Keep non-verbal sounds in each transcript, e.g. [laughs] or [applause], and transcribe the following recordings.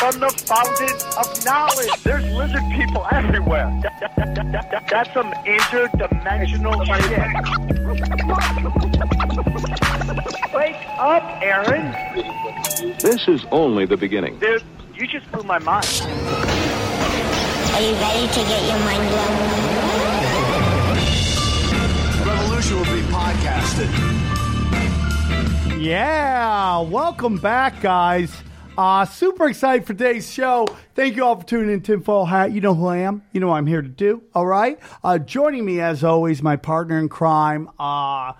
from the fountain of knowledge. There's lizard people everywhere. That- that- that- that- that- that's some interdimensional shit. Wake up, Aaron. This is only the beginning. Dude, you just blew my mind. Are you ready to get your mind blown? Revolution will be podcasted. Yeah, welcome back, guys. Uh, super excited for today's show. Thank you all for tuning in, Tinfoil Hat. You know who I am. You know what I'm here to do. All right. Uh, joining me, as always, my partner in crime. Uh,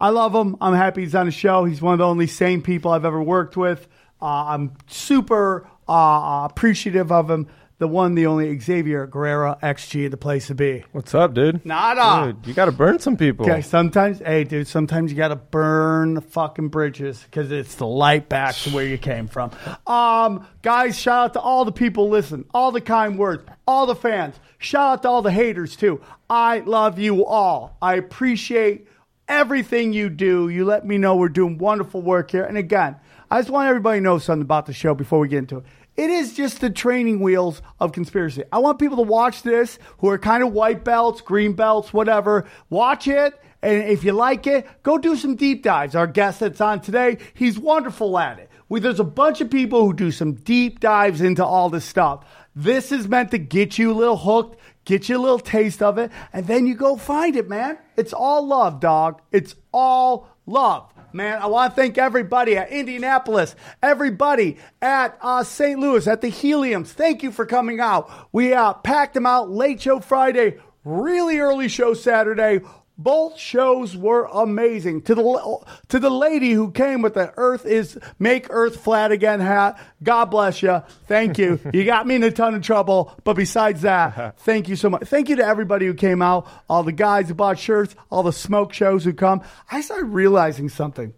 I love him. I'm happy he's on the show. He's one of the only sane people I've ever worked with. Uh, I'm super uh, appreciative of him. The one, the only Xavier Guerrero, XG, the place to be. What's up, dude? Nada. Dude, you got to burn some people. Okay, sometimes, hey, dude, sometimes you got to burn the fucking bridges because it's the light back to where you came from. Um, guys, shout out to all the people listen, all the kind words, all the fans. Shout out to all the haters too. I love you all. I appreciate everything you do. You let me know we're doing wonderful work here. And again, I just want everybody to know something about the show before we get into it. It is just the training wheels of conspiracy. I want people to watch this who are kind of white belts, green belts, whatever. Watch it. And if you like it, go do some deep dives. Our guest that's on today, he's wonderful at it. We, there's a bunch of people who do some deep dives into all this stuff. This is meant to get you a little hooked, get you a little taste of it, and then you go find it, man. It's all love, dog. It's all love. Man, I want to thank everybody at Indianapolis, everybody at uh, St. Louis, at the Heliums. Thank you for coming out. We uh, packed them out late show Friday, really early show Saturday. Both shows were amazing. To the to the lady who came with the Earth is Make Earth Flat Again hat. God bless you. Thank you. [laughs] you got me in a ton of trouble, but besides that, [laughs] thank you so much. Thank you to everybody who came out. All the guys who bought shirts, all the smoke shows who come. I started realizing something.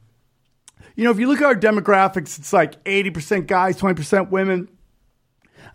You know, if you look at our demographics, it's like 80% guys, 20% women.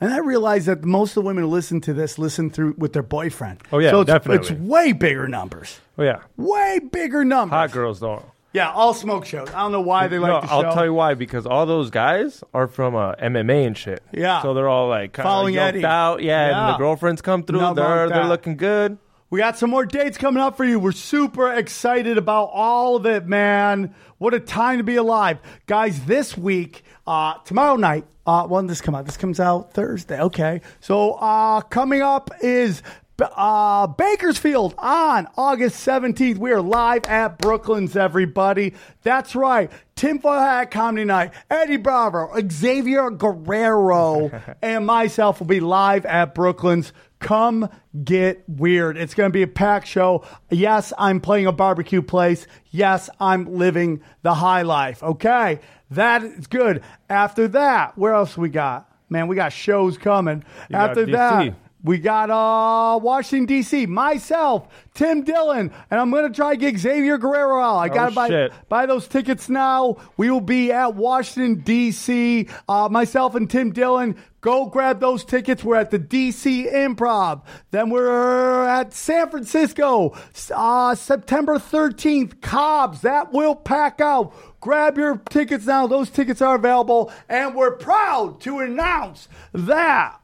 And I realized that most of the women who listen to this listen through with their boyfriend. Oh, yeah, so it's, definitely. It's way bigger numbers. Oh yeah, Way bigger numbers. hot girls don't. Yeah, all smoke shows. I don't know why they like no, the I'll tell you why. Because all those guys are from uh, MMA and shit. Yeah. So they're all like kinda Following yoked Eddie. out. Yeah, Yeah. And the girlfriends come through. Wrong they're they're looking good. We got some more dates coming up for you. We're super excited about all of it, man. What a time to be alive. Guys, this week, uh, tomorrow night, uh, when this come out? This comes out Thursday. Okay. So, uh, coming up is, uh, Bakersfield on August 17th. We are live at Brooklyn's, everybody. That's right. Tinfoil Hat Comedy Night. Eddie Bravo, Xavier Guerrero, [laughs] and myself will be live at Brooklyn's. Come get weird. It's going to be a packed show. Yes, I'm playing a barbecue place. Yes, I'm living the high life. Okay, that is good. After that, where else we got? Man, we got shows coming. got After that, we got uh Washington D.C. Myself, Tim Dillon, and I'm gonna try to get Xavier Guerrero out. I gotta buy shit. buy those tickets now. We will be at Washington D.C. Uh, myself and Tim Dillon. Go grab those tickets. We're at the DC Improv. Then we're at San Francisco, uh, September 13th. Cobbs. That will pack out. Grab your tickets now. Those tickets are available, and we're proud to announce that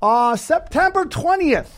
uh, September 20th.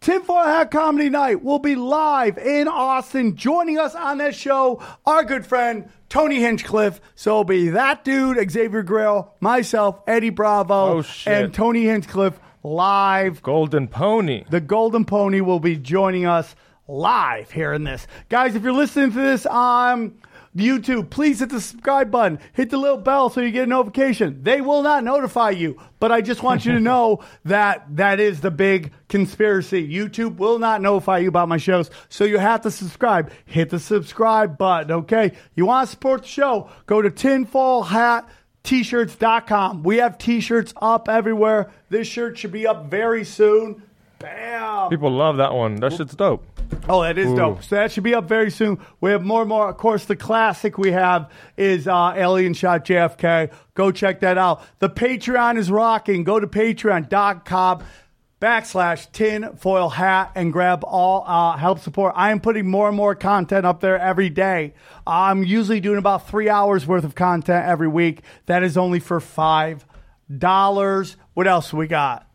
Tinfoil Hat Comedy Night will be live in Austin. Joining us on that show, our good friend Tony Hinchcliffe. So it'll be that dude, Xavier Grill, myself, Eddie Bravo, Oh, and Tony Hinchcliffe live. Golden Pony. The Golden Pony will be joining us live here in this. Guys, if you're listening to this on YouTube, please hit the subscribe button. Hit the little bell so you get a notification. They will not notify you, but I just want you to [laughs] know that that is the big conspiracy. YouTube will not notify you about my shows, so you have to subscribe. Hit the subscribe button, okay? You want to support the show? Go to Tinfoil Hat t-shirts.com. We have t-shirts up everywhere. This shirt should be up very soon. Bam. People love that one. That shit's dope. Oh, that is Ooh. dope. So that should be up very soon. We have more and more. Of course, the classic we have is uh, Alien Shot JFK. Go check that out. The Patreon is rocking. Go to patreon.com backslash tin foil hat and grab all uh, help support. I am putting more and more content up there every day. I'm usually doing about three hours worth of content every week. That is only for five dollars. What else we got?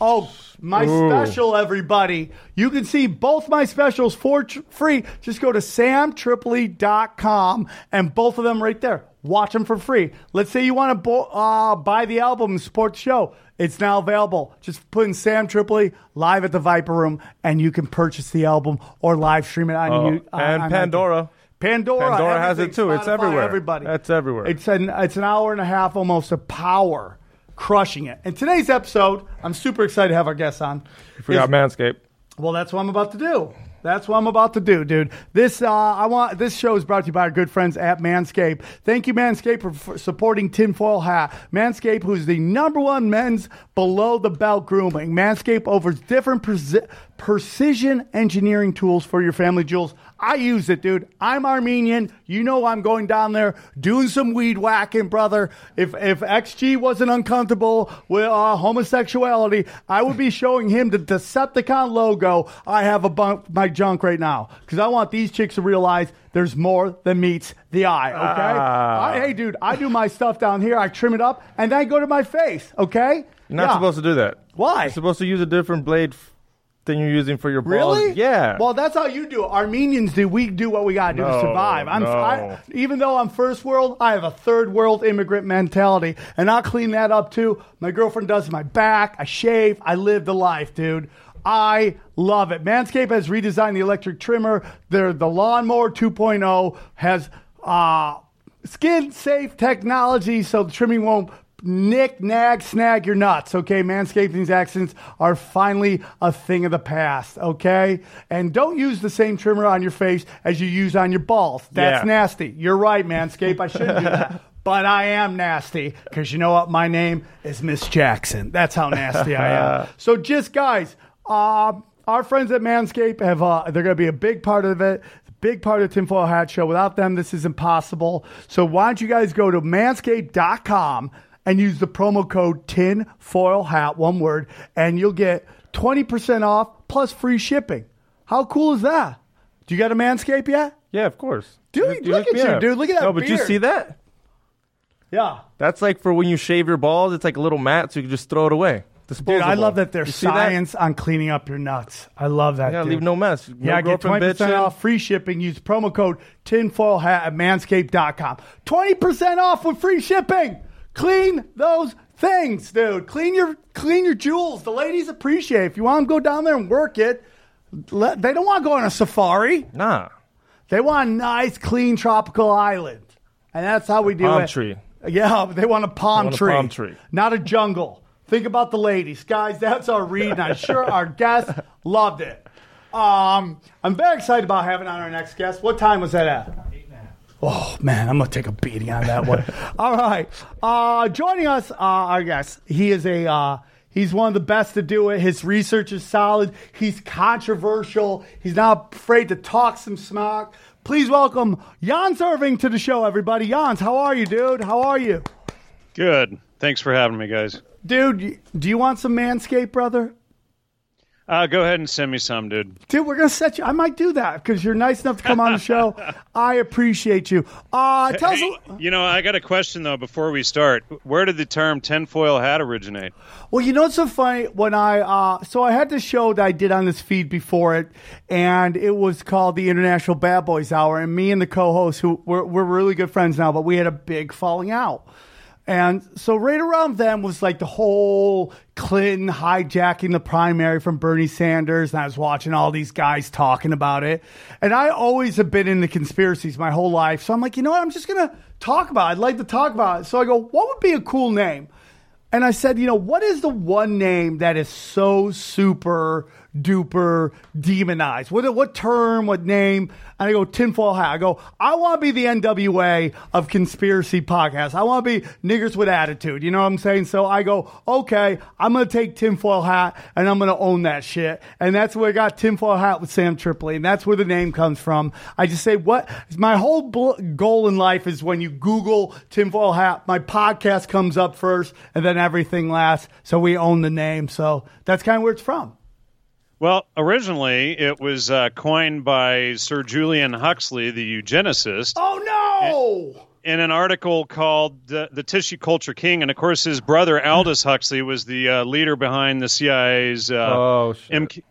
Oh, my Ooh. special, everybody. You can see both my specials for tr- free. Just go to samtripoli.com and both of them right there. Watch them for free. Let's say you want to bo- uh, buy the album and support the show. It's now available. Just put in Sam Tripoli live at the Viper Room and you can purchase the album or live stream it on Oh, you. uh, and on- Pandora. Pandora. Pandora has it too. It's everywhere. Everybody. That's everywhere. It's an it's an hour and a half almost of power, crushing it. In today's episode, I'm super excited to have our guests on. You forgot Manscaped. Well, that's what I'm about to do. That's what I'm about to do, dude. This uh, I want. This show is brought to you by our good friends at Manscaped. Thank you, Manscaped, for, for supporting Tinfoil Hat. Manscaped, who's the number one men's below the belt grooming. Manscaped offers different preci- precision engineering tools for your family jewels. I use it, dude. I'm Armenian. You know I'm going down there doing some weed whacking, brother. If if XG wasn't uncomfortable with uh, homosexuality, I would be showing him the Decepticon logo. I have above my junk right now because I want these chicks to realize there's more than meets the eye. Okay? Ah. I- hey, dude, I do my stuff down here. I trim it up and then I go to my face. Okay? You're not Yeah. supposed to do that. Why? You're supposed to use a different blade than you're using for your balls. Really? Yeah. Well, that's how you do it. Armenians do. We do what we gotta do to No, survive. I'm, no. I, even though I'm first world, I have a third world immigrant mentality, and I'll clean that up too. My girlfriend does my back. I shave. I live the life, dude. I love it. Manscaped has redesigned the electric trimmer. Their the lawnmower 2.0 has uh, skin safe technology, so the trimming won't nick, nag, snag your nuts. Okay, manscaping's accents are finally a thing of the past. Okay, and don't use the same trimmer on your face as you use on your balls. That's Yeah. nasty. You're right, Manscaped. I shouldn't do that. [laughs] But I am nasty because you know what? My name is Miss Jackson. That's how nasty I am. [laughs] So, just guys, uh, our friends at Manscaped have uh, they're going to be a big part of it big part of the Tinfoil Hat Show. Without them, this is impossible. So why don't you guys go to manscaped.com and use the promo code tin foil HAT, one word, and you'll get 20% off plus free shipping. How cool is that? Do you got a Manscaped yet? yeah, of course. Dude, You look at me you, dude. Look at that No, but you see that? Yeah. That's like for when you shave your balls. It's like a little mat, so you can just throw it away. Disposable. Dude, I love that there's see that? science on cleaning up your nuts. I love that. Yeah, dude. leave no mess. No Yeah, get girlfriend 20% bitching. off free shipping. Use promo code tinfoil hat at manscaped.com. 20% off with free shipping. Clean those things, dude. Clean your clean your jewels. The ladies appreciate. If you want them go down there and work it, let, they don't want to go on a safari. Nah. They want a nice, clean tropical island. And that's how we do palm it. Palm tree. Yeah, [laughs] they want a palm want a tree. palm tree. Not a jungle. Think about the ladies. Guys, that's our read, and I'm sure our guests loved it. Um, I'm very excited about having on our next guest. What time was that at? Oh man, I'm gonna take a beating on that one. [laughs] All right, uh, joining us, uh, our guest. He is a uh, he's one of the best to do it. His research is solid. He's controversial. He's not afraid to talk some smack. Please welcome Jans Irvin to the show, everybody. Jans, how are you, dude? How are you, Good. Thanks for having me, guys. dude? Do you want some manscape, brother? Uh, go ahead and send me some, dude. Dude, we're gonna set you. I might do that because you're nice enough to come on the [laughs] show. I appreciate you. Uh, tell us. A- you know, I got a question though before we start. Where did the term tinfoil hat originate? Well, you know it's so funny? When I uh, so I had this show that I did on this feed before it, and it was called the International Bad Boys Hour. And me and the co-host, who we're, we're really good friends now, but we had a big falling out. And so right around then was like the whole Clinton hijacking the primary from Bernie Sanders, and I was watching all these guys talking about it. And I always have been into conspiracies my whole life, so I'm like, you know what? I'm just gonna talk about. it. I'd like to talk about it. So I go, what would be a cool name? and I said, you know, what is the one name that is so super duper demonized? What what term? What name? And I go tinfoil hat. I go. I want to be the NWA of conspiracy podcasts. I want to be niggers with attitude. You know what I'm saying? So I go. Okay, I'm gonna take tinfoil hat and I'm gonna own that shit. And that's where I got tinfoil hat with Sam Tripoli, and that's where the name comes from. I just say what my whole bl- goal in life is when you Google tinfoil hat, my podcast comes up first, and then everything last. So we own the name. So that's kind of where it's from. Well, originally it was uh, coined by Sir Julian Huxley, the eugenicist, Oh no! in an article called the, "The Tissue Culture King," and of course his brother Aldous [laughs] Huxley was the uh, leader behind the CIA's uh, Oh. MK,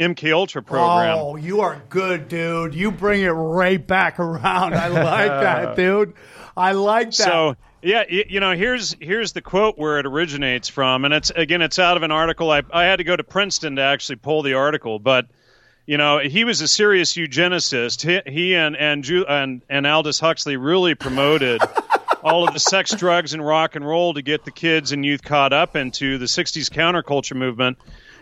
MK Ultra program. Oh, you are good, dude. You bring it right back around. I like that, [laughs] dude. I like that. So yeah, you know, here's here's the quote where it originates from, and it's again, it's out of an article. I I had to go to Princeton to actually pull the article, but you know, he was a serious eugenicist. He, he and and, Ju- and and Aldous Huxley really promoted. [laughs] all of the sex, drugs, and rock and roll to get the kids and youth caught up into the '60s counterculture movement.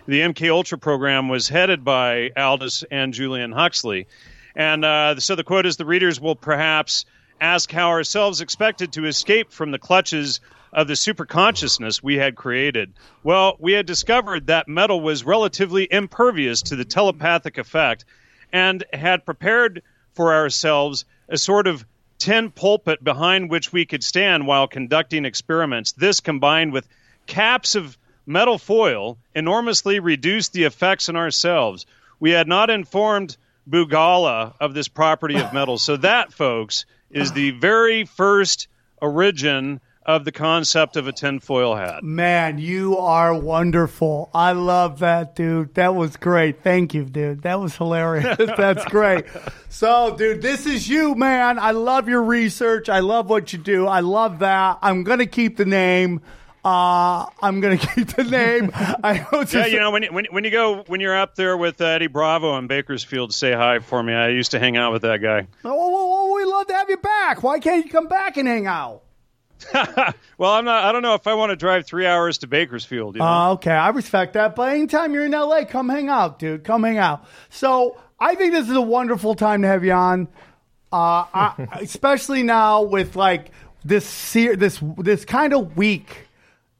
The MK Ultra program was headed by Aldous and Julian Huxley, and uh, so the quote is: "The readers will perhaps ask how ourselves expected to escape from the clutches of the superconsciousness we had created. Well, we had discovered that metal was relatively impervious to the telepathic effect and had prepared for ourselves a sort of tin pulpit behind which we could stand while conducting experiments. This combined with caps of metal foil enormously reduced the effects on ourselves. We had not informed Bugala of this property of metal. So that, folks, is the very first origin of the concept of a tinfoil hat. Man, you are wonderful. I love that, dude. That was great. Thank you, dude. That was hilarious. [laughs] That's great. So, dude, this is you, man. I love your research. I love what you do. I love that. I'm going to keep the name. Uh, I'm going [laughs] to keep the name. I Yeah, you know when you- when when you go when you're up there with uh, Eddie Bravo in Bakersfield, say hi for me. I used to hang out with that guy. Oh, oh, oh, we love to have you back. Why can't you come back and hang out? [laughs] Well, I'm not. I don't know if I want to drive three hours to Bakersfield. You know? Uh, okay, I respect that. But anytime you're in LA, come hang out, dude. Come hang out. So I think this is a wonderful time to have you on, uh, I, [laughs] especially now with like this this this kind of week.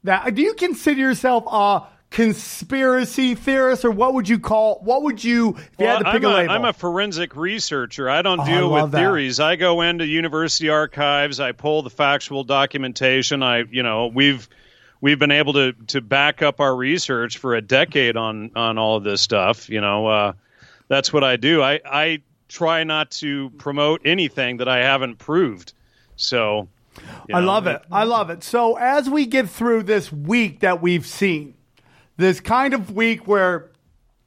That do you consider yourself a conspiracy theorist, or what would you call? What would you if you had to pick I'm, a a? I'm a forensic researcher. I don't Oh, deal love with that. theories. I go into university archives. I pull the factual documentation. I, you know, we've we've been able to to back up our research for a decade on on all of this stuff. You know, uh, that's what I do. I I try not to promote anything that I haven't proved. So. You I know, love it. I love it. So as we get through this week that we've seen, this kind of week where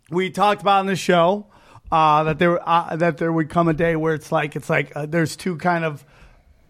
we talked about in the show uh, that there uh, that there would come a day where it's like it's like uh, there's two kind of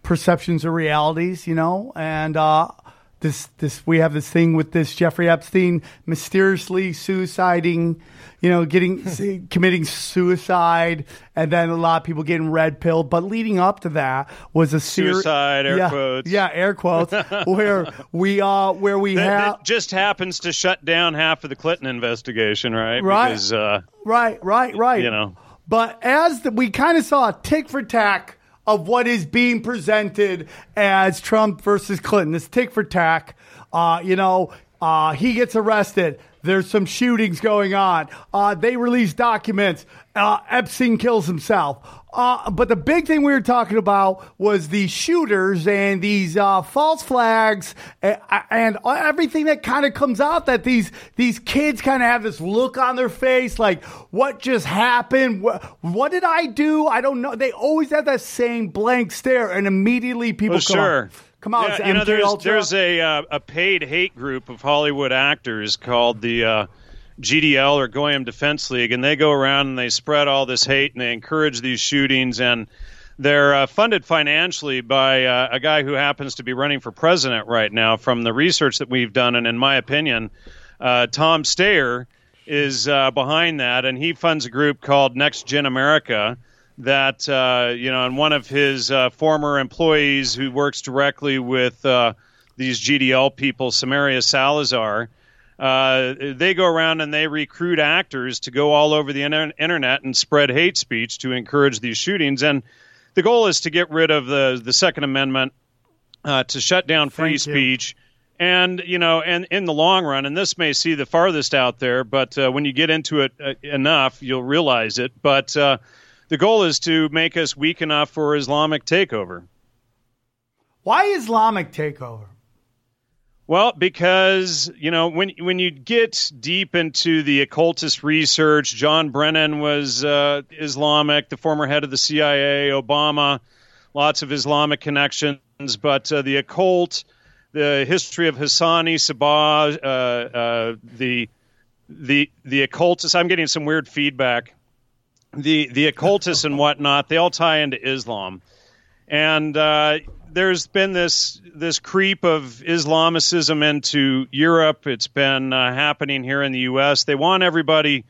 perceptions or realities, you know, and uh, this this we have this thing with this Jeffrey Epstein mysteriously suiciding, you know, getting [laughs] committing suicide, and then a lot of people getting red pill. But leading up to that was a series, Suicide, air yeah, quotes. yeah, air quotes, [laughs] where we uh where we have just happens to shut down half of the Clinton investigation, right? Right. Because uh, Right, right, right. You know. But as the, we kind of saw a tick for tack of what is being presented as Trump versus Clinton, this tick for tack, uh, you know, uh, he gets arrested. There's some shootings going on. Uh, they release documents. Uh, Epstein kills himself. Uh, but the big thing we were talking about was the shooters and these uh, false flags and, and everything that kind of comes out that these these kids kind of have this look on their face like what just happened what, what did i do i don't know they always have that same blank stare and immediately people Well, come sure. on come on Yeah, you know, there's Ultra. there's a uh, a paid hate group of Hollywood actors called the uh, GDL or Goyim Defense League, and they go around and they spread all this hate and they encourage these shootings and. They're uh, funded financially by uh, a guy who happens to be running for president right now. From the research that we've done, and in my opinion, uh, Tom Steyer is uh, behind that, and he funds a group called Next Gen America. That uh, you know, and one of his uh, former employees who works directly with uh, these GDL people, Samaria Salazar. Uh, they go around and they recruit actors to go all over the inter- internet and spread hate speech to encourage these shootings. And the goal is to get rid of the the Second Amendment, uh, to shut down free Thank you. speech, and you know, and in the long run, and this may see the farthest out there, but uh, when you get into it uh, enough, you'll realize it. But uh, the goal is to make us weak enough for Islamic takeover. Why Islamic takeover? Well, because you know when when you get deep into the occultist research, John Brennan was uh, Islamic, the former head of the CIA, Obama, lots of Islamic connections, but uh, the occult, the history of Hassan-i Sabbah, uh, uh, the the the occultists. I'm getting some weird feedback. The the occultists and whatnot, they all tie into Islam, and uh, there's been this this creep of Islamicism into Europe. It's been uh, happening here in the U.S. They want everybody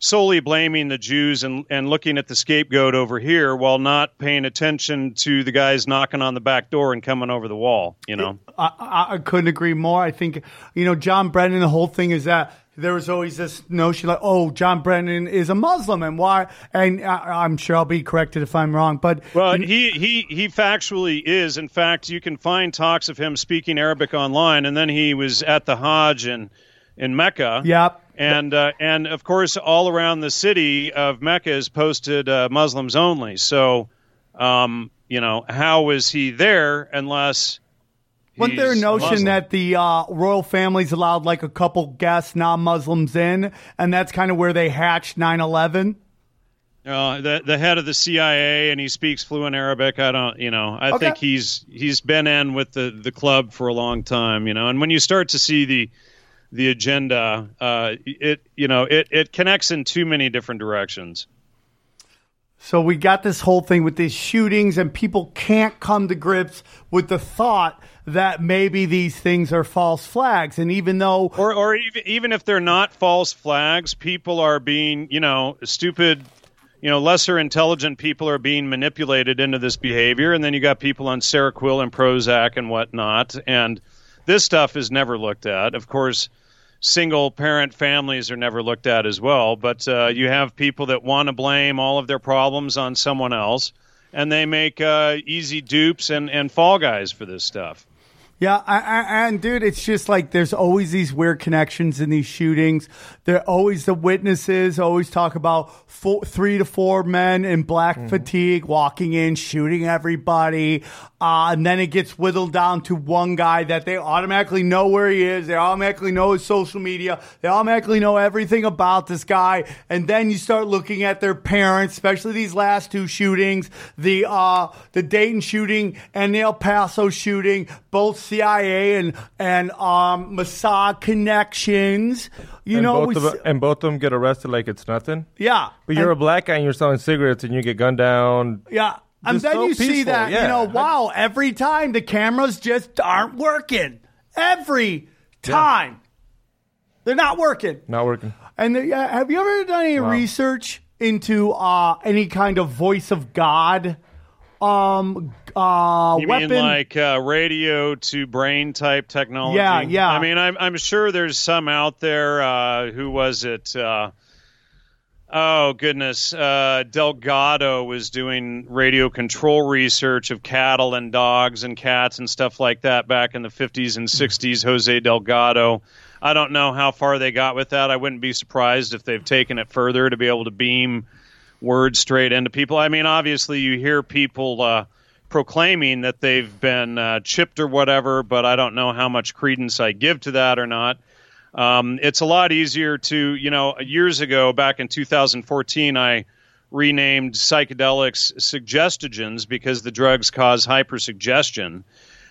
solely blaming the Jews and, and looking at the scapegoat over here while not paying attention to the guys knocking on the back door and coming over the wall. You know, I, I, couldn't agree more. I think, you know, John Brennan, the whole thing is that there was always this notion like, oh, John Brennan is a Muslim and why? And I, I'm sure I'll be corrected if I'm wrong, but Well, he, he he factually is. In fact, you can find talks of him speaking Arabic online, and then he was at the Hajj in in Mecca. Yep. And uh, and of course, all around the city of Mecca is posted uh, Muslims only. So, um, you know, how was he there unless? Wasn't there a notion Muslim? that the uh, royal families allowed like a couple guests, non-Muslims in, and that's kind of where they hatched 9/11? Uh, the the head of the CIA and he speaks fluent Arabic. I don't, you know, I Okay. think he's he's been in with the the club for a long time, you know. And when you start to see the the agenda, uh, it you know it it connects in too many different directions. So we got this whole thing with these shootings, and people can't come to grips with the thought that maybe these things are false flags. And even though, Or or even even if they're not false flags, people are being you know stupid. You know, lesser intelligent people are being manipulated into this behavior, and then you got people on Seroquel and Prozac and whatnot, and this stuff is never looked at. Of course, single parent families are never looked at as well, but uh, you have people that want to blame all of their problems on someone else, and they make uh, easy dupes and, and fall guys for this stuff. Yeah, I, I, and dude, it's just like there's always these weird connections in these shootings. They're always the witnesses always talk about four, three to four men in black fatigue walking in, shooting everybody, uh, and then it gets whittled down to one guy that they automatically know where he is. They automatically know his social media. They automatically know everything about this guy. And then you start looking at their parents, especially these last two shootings, the uh, the Dayton shooting and the El Paso shooting, both CIA and and um, Mossad connections. You and know, both we of, s- and both of them get arrested like it's nothing. yeah. But you're a black guy and you're selling cigarettes and you get gunned down. Yeah. And then so you see peaceful, that, you know, wow, every time the cameras just aren't working. Every time. They're not working. Not working. And uh, have you ever done any Wow. research into uh, any kind of voice of God um, uh, You weapon? mean like uh, radio to brain type technology? Yeah, yeah. I mean, I'm I'm sure there's some out there. Uh, who was it? Uh, oh goodness, uh, Delgado was doing radio control research of cattle and dogs and cats and stuff like that back in the 50s and 60s. Jose Delgado. I don't know how far they got with that. I wouldn't be surprised if they've taken it further to be able to beam words straight into people. I mean, obviously, you hear people uh, proclaiming that they've been uh, chipped or whatever, but I don't know how much credence I give to that or not. Um, it's a lot easier to, you know, years ago, back in 2014, I renamed psychedelics suggestogens because the drugs cause hypersuggestion.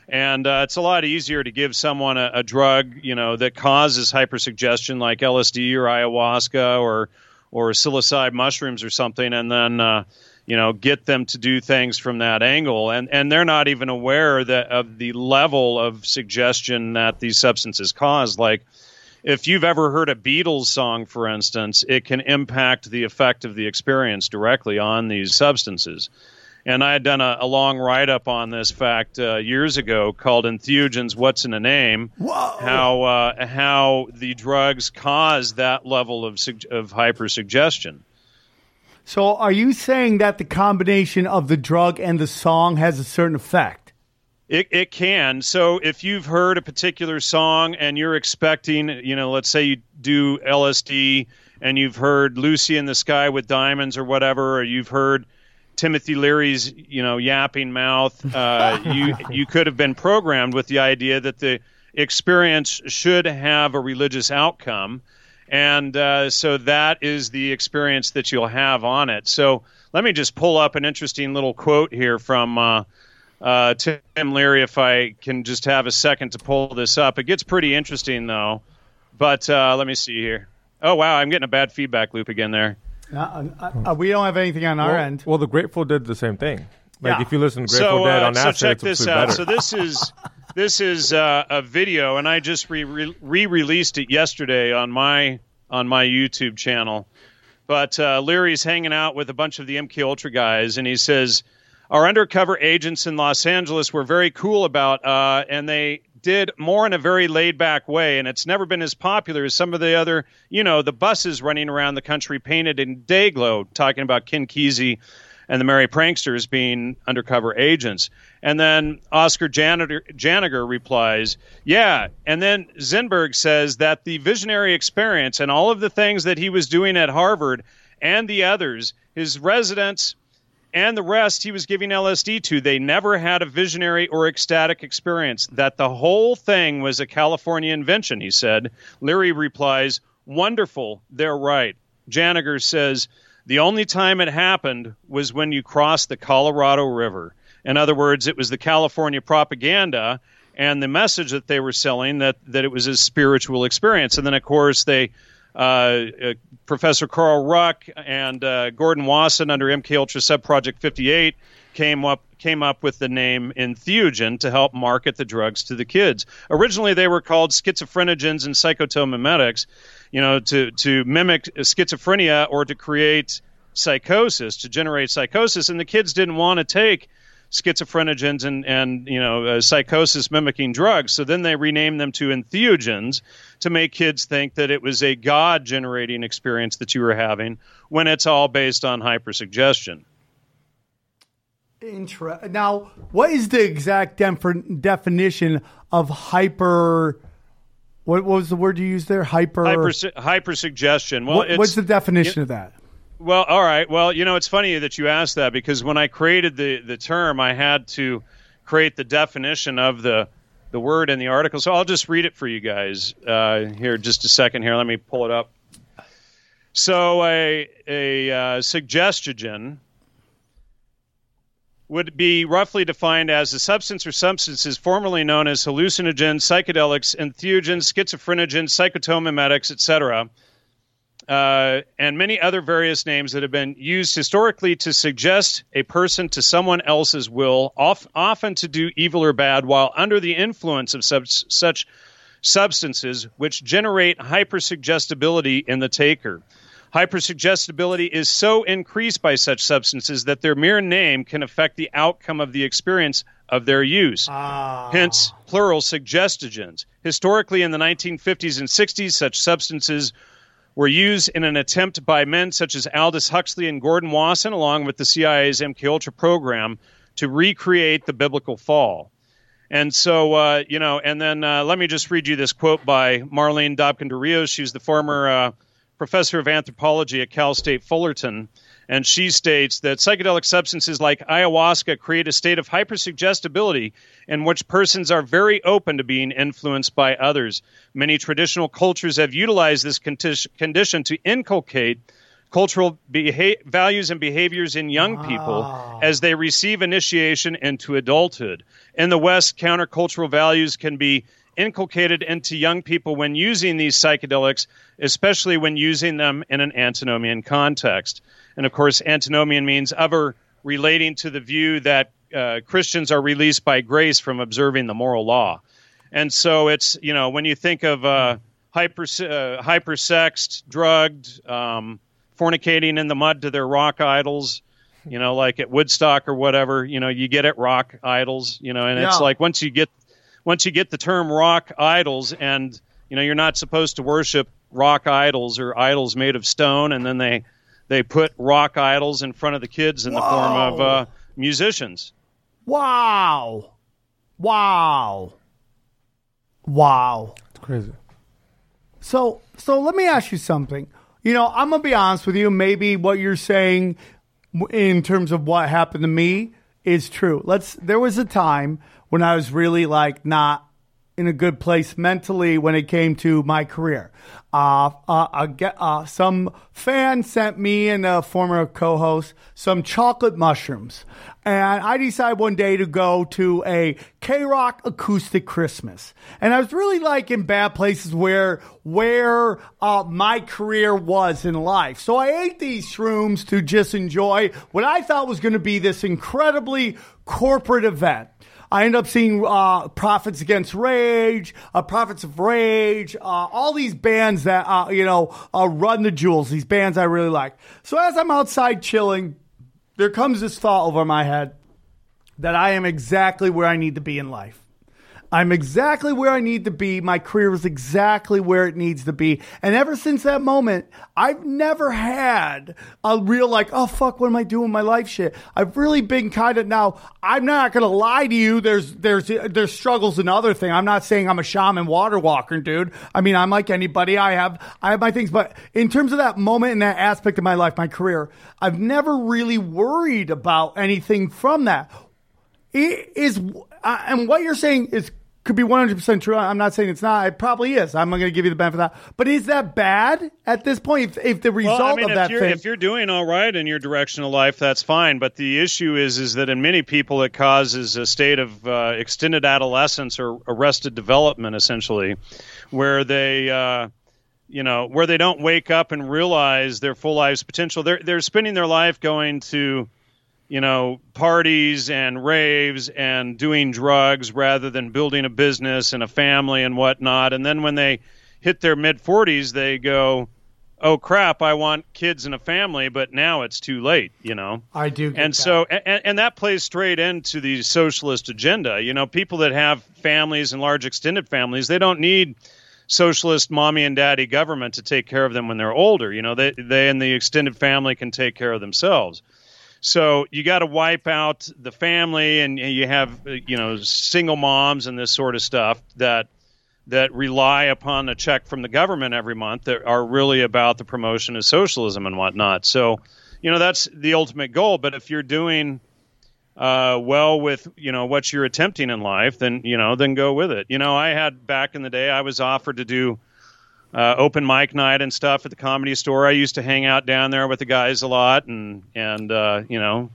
And uh, it's a lot easier to give someone a, a drug, you know, that causes hypersuggestion, like LSD or ayahuasca or or psilocybe mushrooms or something, and then uh, you know get them to do things from that angle. And and they're not even aware that of the level of suggestion that these substances cause. Like if you've ever heard a Beatles song, for instance, it can impact the effect of the experience directly on these substances. And I had done a, a long write up on this fact uh, years ago called Entheogens What's in a Name? How, uh, how the drugs cause that level of, sug- of hypersuggestion. So, are you saying that the combination of the drug and the song has a certain effect? It, it can. So if you've heard a particular song and you're expecting, you know, let's say you do LSD and you've heard Lucy in the Sky with Diamonds or whatever, or you've heard Timothy Leary's, you know, yapping mouth, uh, [laughs] you you could have been programmed with the idea that the experience should have a religious outcome, and uh, so that is the experience that you'll have on it. So let me just pull up an interesting little quote here from. Uh, uh, Tim Leary, if I can just have a second to pull this up. It gets pretty interesting, though. But uh, let me see here. Oh, wow, I'm getting a bad feedback loop again there. Uh, uh, uh, we don't have anything on our well, end. well, the Grateful did the same thing. Like Yeah. if you listen to Grateful so, Dead uh, on so acid, check it's this out. better. So this is [laughs] this is uh, a video, and I just re re released it yesterday on my on my YouTube channel. But uh, Leary's hanging out with a bunch of the MK Ultra guys, and he says our undercover agents in Los Angeles were very cool about, uh, and they did more in a very laid back way, and it's never been as popular as some of the other, you know, the buses running around the country painted in day glow, talking about Ken Kesey and the Merry Pranksters being undercover agents. And then Oscar Janiger, Janiger replies, Yeah. And then Zinberg says that the visionary experience and all of the things that he was doing at Harvard and the others, his residents, and the rest he was giving LSD to, they never had a visionary or ecstatic experience. That the whole thing was a California invention, he said. Leary replies, Wonderful, they're right. Janiger says, The only time it happened was when you crossed the Colorado River. In other words, it was the California propaganda and the message that they were selling that, that it was a spiritual experience. And then, of course, they Professor Carl Ruck and uh, Gordon Wasson under MK Ultra Subproject 58 came up came up with the name entheogen to help market the drugs to the kids. Originally, they were called schizophrenogens and psychotomimetics, you know, to to mimic schizophrenia or to create psychosis, to generate psychosis, and the kids didn't want to take schizophrenogens and, and you know uh, psychosis mimicking drugs. So then they renamed them to entheogens to make kids think that it was a God generating experience that you were having when it's all based on hypersuggestion. Intra- now, what is the exact dem- definition of hyper? What, what was the word you used there? Hyper. Hyper hypersuggestion. Well, what, what's the definition of that? Well, all right. Well, you know, it's funny that you asked that because when I created the, the term, I had to create the definition of the the word in the article. So I'll just read it for you guys uh, here. Just a second here. Let me pull it up. So a a uh, suggestogen would be roughly defined as a substance or substances formerly known as hallucinogens, psychedelics, entheogens, schizophrenogens, psychotomimetics, etc uh, and many other various names that have been used historically to suggest a person to someone else's will, off, often to do evil or bad, while under the influence of such, such substances, which generate hypersuggestibility in the taker. Hypersuggestibility is so increased by such substances that their mere name can affect the outcome of the experience of their use. Hence, plural suggestogens. Historically, in the 1950s and 60s, such substances were used in an attempt by men such as Aldous Huxley and Gordon Wasson, along with the CIA's MKUltra program, to recreate the biblical fall. And so, uh, you know, and then uh, let me just read you this quote by Marlene Dobkin de Rios. She's the former uh, professor of anthropology at Cal State Fullerton. And she states that psychedelic substances like ayahuasca create a state of hypersuggestibility in which persons are very open to being influenced by others. Many traditional cultures have utilized this condition to inculcate cultural beha- values and behaviors in young people as they receive initiation into adulthood. In the West, countercultural values can be inculcated into young people when using these psychedelics, especially when using them in an antinomian context. And of course, antinomian means other relating to the view that uh, Christians are released by grace from observing the moral law. And so it's, you know, when you think of uh, hyper, uh, hypersexed, drugged, um, fornicating in the mud to their rock idols, You know, like at Woodstock or whatever. You know, you get at rock idols. You know, and it's Yeah. like once you get once you get the term rock idols, and you know, you're not supposed to worship rock idols or idols made of stone, and then they they put rock idols in front of the kids in the form of uh, musicians. Wow. Wow. Wow. It's crazy. So, so let me ask you something. You know, I'm gonna be honest with you. Maybe what you're saying in terms of what happened to me is true. Let's. There was a time when I was really like not in a good place mentally when it came to my career. Uh, uh, uh, some fan sent me and a former co-host some chocolate mushrooms, and I decided one day to go to a K Rock acoustic Christmas, and I was really like in bad places where where uh, my career was in life. So I ate these shrooms to just enjoy what I thought was going to be this incredibly corporate event. I end up seeing uh, Prophets Against Rage, uh, Prophets of Rage, uh, all these bands that uh, you know uh, run the jewels. These bands I really like. So as I'm outside chilling, there comes this thought over my head that I am exactly where I need to be in life. I'm exactly where I need to be. My career is exactly where it needs to be. And ever since that moment, I've never had a real like, oh fuck, what am I doing with my life shit. I've really been kind of now, I'm not gonna lie to you, there's there's there's struggles and other thing. I'm not saying I'm a shaman water walker, dude. I mean I'm like anybody. I have I have my things, but in terms of that moment and that aspect of my life, my career, I've never really worried about anything from that it is uh, and what you're saying is could be 100% true. I'm not saying it's not. It probably is. I'm not going to give you the benefit of that but is that bad at this point? If, if the result well, I mean, of if that you're, thing if you're doing all right in your direction of life, that's fine. But the issue is, is that in many people, it causes a state of uh, extended adolescence or arrested development, essentially, where they, uh, you know, where they don't wake up and realize their full life's potential. They're they're spending their life going to, you know, parties and raves and doing drugs rather than building a business and a family and whatnot. And then when they hit their mid 40s, they go, "Oh crap, I want kids and a family," but now it's too late, you know. i do get And that. so, and, and that plays straight into the socialist agenda. You know, people that have families and large extended families, they don't need socialist mommy and daddy government to take care of them when they're older. You know, they they and the extended family can take care of themselves. So you got to wipe out the family, and you have you know single moms and this sort of stuff that that rely upon a check from the government every month that are really about the promotion of socialism and whatnot. So, you know, that's the ultimate goal. But if you're doing uh, well with you know what you're attempting in life, then you know then go with it. You know, I had back in the day, I was offered to do uh, open mic night and stuff at the comedy store. I used to hang out down there with the guys a lot, and and uh, you know,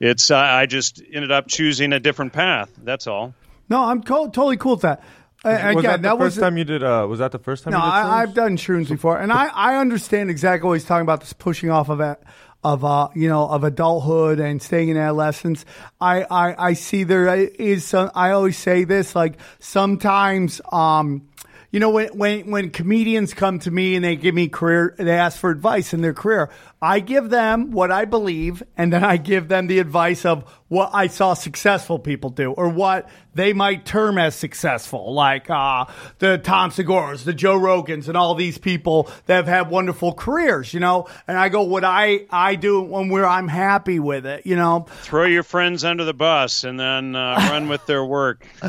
it's uh, I just ended up choosing a different path. That's all. no i'm co- totally cool with that Uh, was again that the first was time you did? Uh, was that the first time? No, you did I, I've done shrooms before, and I, I understand exactly what he's talking about. This pushing off of it, of uh, you know, of adulthood and staying in adolescence. I, I, I see there is some. I always say this, like sometimes, um, you know, when when when comedians come to me and they give me career, they ask for advice in their career. I give them what I believe, and then I give them the advice of what I saw successful people do, or what they might term as successful, like uh, the Tom Segura's, the Joe Rogans, and all these people that have had wonderful careers, you know. And I go, what I I do when where I'm happy with it, you know. Throw your friends under the bus and then uh, [laughs] run with their work. [laughs]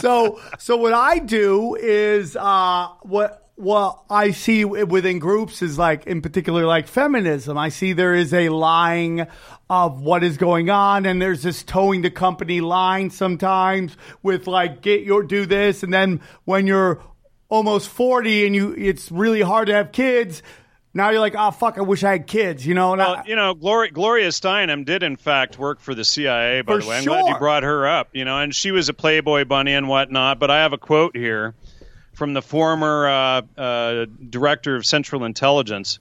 so so what I do is uh, what what I see within groups is like in particular like feminism. I see there is a lying of what is going on, and there's this towing the company line sometimes with like get your do this, and then when you're almost forty and you it's really hard to have kids. Now you're like, oh fuck, I wish I had kids, you know. And I- Well, you know, Gloria, Gloria Steinem did in fact work for the CIA. By the way, I'm glad you brought her up. You know, and she was a Playboy bunny and whatnot. But I have a quote here from the former uh, uh, director of Central Intelligence,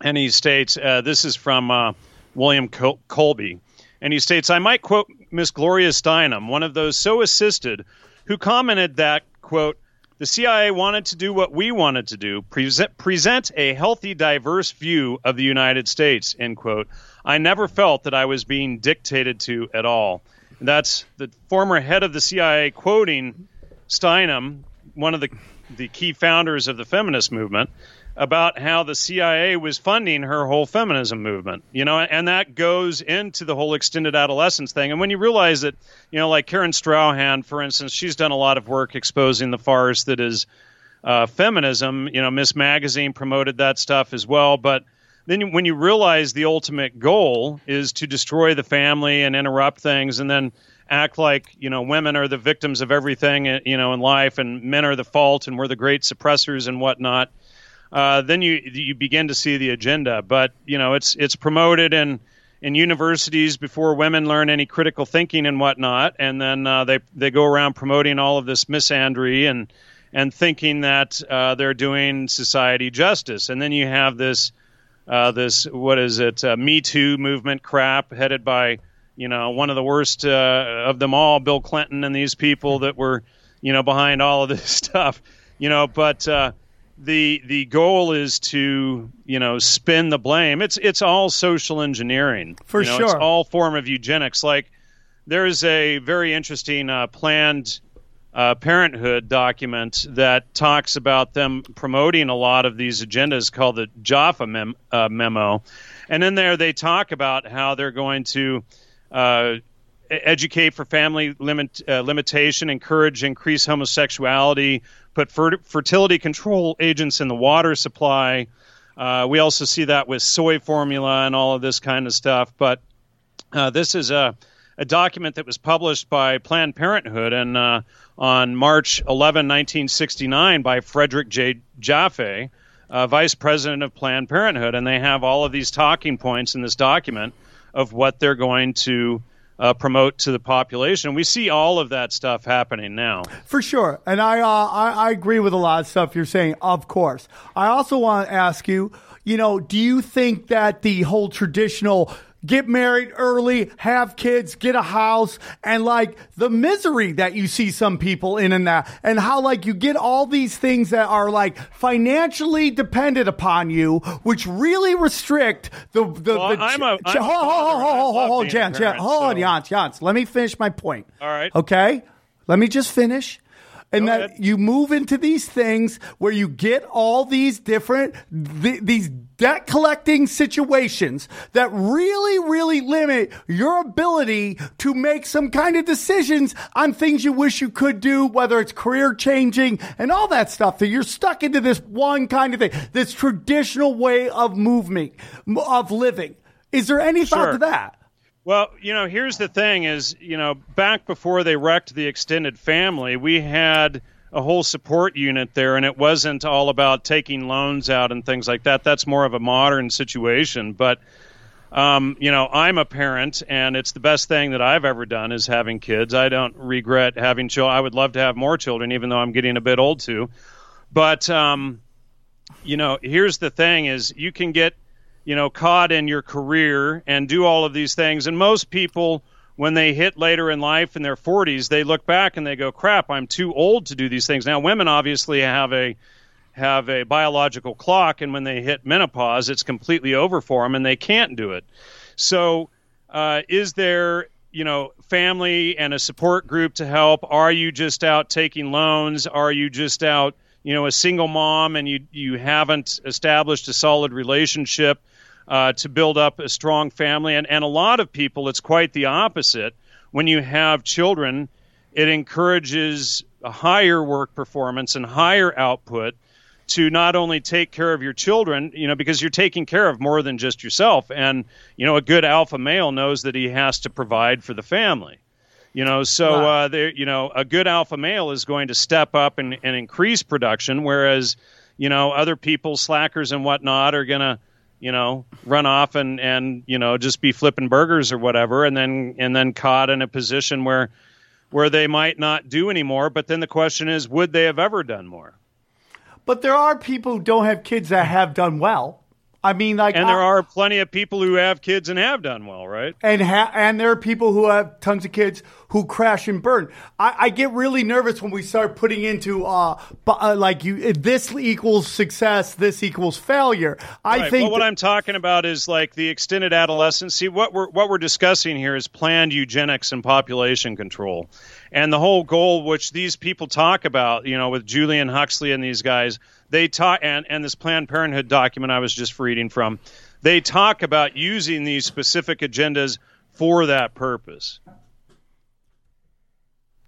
and he states, uh, "This is from uh, William Col- Colby." And he states, I might quote Miss Gloria Steinem, one of those so assisted, who commented that, quote, The CIA wanted to do what we wanted to do present, present a healthy, diverse view of the United States, end quote. I never felt that I was being dictated to at all. And that's the former head of the CIA quoting Steinem, one of the, the key founders of the feminist movement, about how the CIA was funding her whole feminism movement. You know, and that goes into the whole extended adolescence thing. And when you realize that, you know, like Karen Straughan, for instance, she's done a lot of work exposing the farce that is uh, feminism. You know, Miss Magazine promoted that stuff as well. But then when you realize the ultimate goal is to destroy the family and interrupt things, and then act like you know women are the victims of everything uh, you know in life, and men are the fault, and we're the great suppressors and whatnot. Uh, then you you begin to see the agenda. But you know it's it's promoted in in universities before women learn any critical thinking and whatnot, and then uh, they they go around promoting all of this misandry and and thinking that uh, they're doing society justice. And then you have this uh, this what is it uh, Me Too movement crap headed by you know one of the worst uh, of them all, Bill Clinton, and these people that were you know behind all of this [laughs] stuff. You know, but uh, the the goal is to you know spin the blame. It's it's all social engineering For you know, It's sure. all form of eugenics. Like there is a very interesting uh, planned uh, Parenthood document that talks about them promoting a lot of these agendas called the Jaffe mem- uh, memo, and in there they talk about how they're going to educate for family limit uh, limitation, encourage increased homosexuality, put fer- fertility control agents in the water supply. Uh, we also see that with soy formula and all of this kind of stuff. But uh, this is a, a document that was published by Planned Parenthood and uh, on March 11, 1969, by Frederick J. Jaffe, uh, vice president of Planned Parenthood, and they have all of these talking points in this document of what they're going to uh, promote to the population. We see all of that stuff happening now. For sure. And I, uh, I, I agree with a lot of stuff you're saying, of course. I also want to ask you, you know, do you think that the whole traditional get married early, have kids, get a house, and like the misery that you see some people in and that, and how like you get all these things that are like financially dependent upon you, which really restrict the the. Well, the I'm a- I'm hold, hold, hold. Hold, hold, love hold, being a Jans, Jans, parent, hold on, Jans, Jans. Let me finish my point. All right. Okay. Let me just finish. And Go that ahead. you move into these things where you get all these different, th- these debt collecting situations that really, really limit your ability to make some kind of decisions on things you wish you could do, whether it's career changing and all that stuff. That you're stuck into this one kind of thing, this traditional way of movement, of living. Is there any thought to that? Well, you know, here's the thing is, you know, back before they wrecked the extended family, we had a whole support unit there and it wasn't all about taking loans out and things like that. That's more of a modern situation, but um, you know, I'm a parent and it's the best thing that I've ever done is having kids. I don't regret having children. I would love to have more children even though I'm getting a bit old too. But um, you know, here's the thing is you can get, you know, caught in your career and do all of these things. And most people, when they hit later in life in their 40s, they look back and they go, crap, I'm too old to do these things. Now, women obviously have a, have a biological clock, and when they hit menopause, it's completely over for them and they can't do it. So, uh, is there, you know, family and a support group to help? Are you just out taking loans? Are you just out, you know, a single mom and you you haven't established a solid relationship uh, to build up a strong family? And and a lot of people, it's quite the opposite. When you have children, it encourages a higher work performance and higher output to not only take care of your children, you know, because you're taking care of more than just yourself. And, you know, a good alpha male knows that he has to provide for the family. You know, so uh, there, you know, a good alpha male is going to step up and, and increase production, whereas, you know, other people, slackers and whatnot, are gonna, you know, run off and and you know just be flipping burgers or whatever, and then and then caught in a position where where they might not do anymore. But then the question is, would they have ever done more? But there are people who don't have kids that have done well. I mean, like, And there I- are plenty of people who have kids and have done well, right? and ha- and there are people who have tons of kids who crash and burn. I, I get really nervous when we start putting into uh, uh like you this equals success, this equals failure. I Right. think Well, what I'm talking about is like the extended adolescence. See, what we're what we're discussing here is planned eugenics and population control, and the whole goal, which these people talk about, you know, with Julian Huxley and these guys, they talk and and this Planned Parenthood document I was just reading from, they talk about using these specific agendas for that purpose.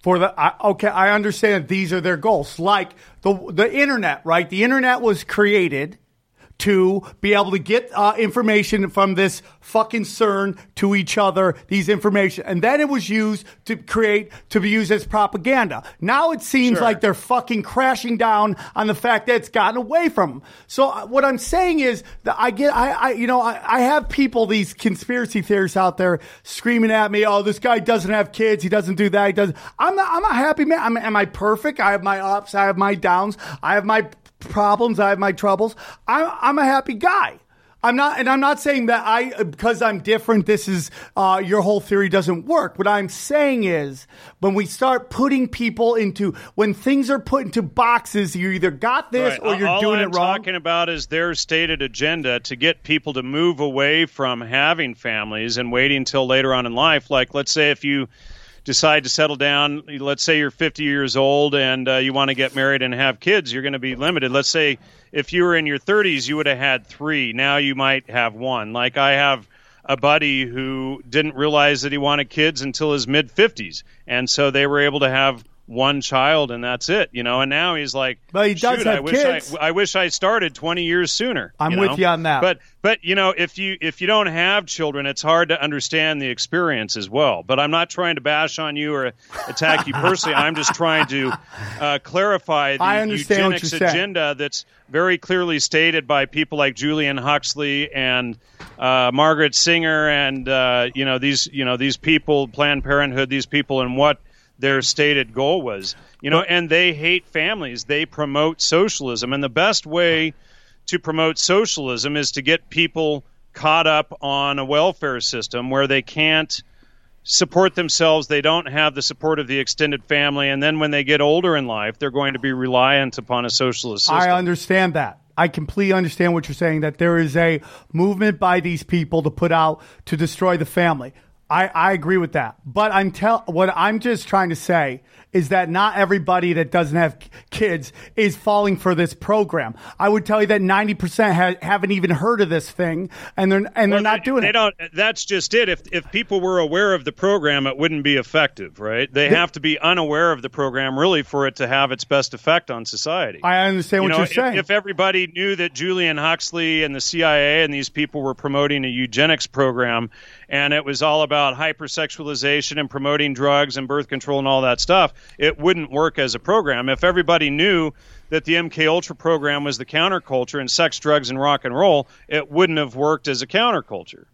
for the I, okay, I understand these are their goals. Like the the internet, right? The internet was created to be able to get uh, information from this fucking CERN to each other, these information, and then it was used to create to be used as propaganda. Now it seems Sure. like they're fucking crashing down on the fact that it's gotten away from them. So uh, what I'm saying is that I get, I, I you know, I, I have people, these conspiracy theorists out there screaming at me, oh, this guy doesn't have kids, he doesn't do that, he doesn't. I'm not, I'm a happy man. I'm, am I perfect? I have my ups, I have my downs, I have my problems, I have my troubles. I'm, I'm a happy guy. I'm not, and I'm not saying that I, because I'm different, this is, uh, your whole theory doesn't work. What I'm saying is when we start putting people into, when things are put into boxes, you either got this Right. or you're All doing I'm it wrong. talking about is their stated agenda to get people to move away from having families and waiting until later on in life. Like, let's say if you decide to settle down, let's say you're 50 years old and uh, you want to get married and have kids, you're going to be limited. Let's say if you were in your 30s, you would have had three. Now you might have one. Like I have a buddy who didn't realize that he wanted kids until his mid 50s, and so they were able to have one child and that's it, you know. And now he's like, But he does "Shoot, have I wish kids." I, I wish I started 20 years sooner. I'm you with know? you on that. But but you know, if you if you don't have children, it's hard to understand the experience as well. But I'm not trying to bash on you or attack you personally. I'm just trying to uh, clarify the I understand what eugenics saying. agenda that's very clearly stated by people like Julian Huxley and uh, Margaret Sanger and uh, you know these you know these people, Planned Parenthood, these people, and what their stated goal was. You know, and they hate families. They promote socialism, and the best way to promote socialism is to get people caught up on a welfare system where they can't support themselves they don't have the support of the extended family and then when they get older in life they're going to be reliant upon a socialist system I understand that. I completely understand what you're saying that there is a movement by these people to put out to destroy the family. I, I agree with that. But I'm tell what I'm just trying to say is that not everybody that doesn't have kids is falling for this program. I would tell you that 90% ha- haven't even heard of this thing and they're and they're not they, doing they it. don't that's just it if if people were aware of the program it wouldn't be effective right they have to be unaware of the program really for it to have its best effect on society I understand you what know, you're if, saying. if everybody knew that Julian Huxley and the CIA and these people were promoting a eugenics program and it was all about hypersexualization and promoting drugs and birth control and all that stuff, it wouldn't work as a program. If everybody knew that the MK Ultra program was the counterculture and sex, drugs, and rock and roll, it wouldn't have worked as a counterculture.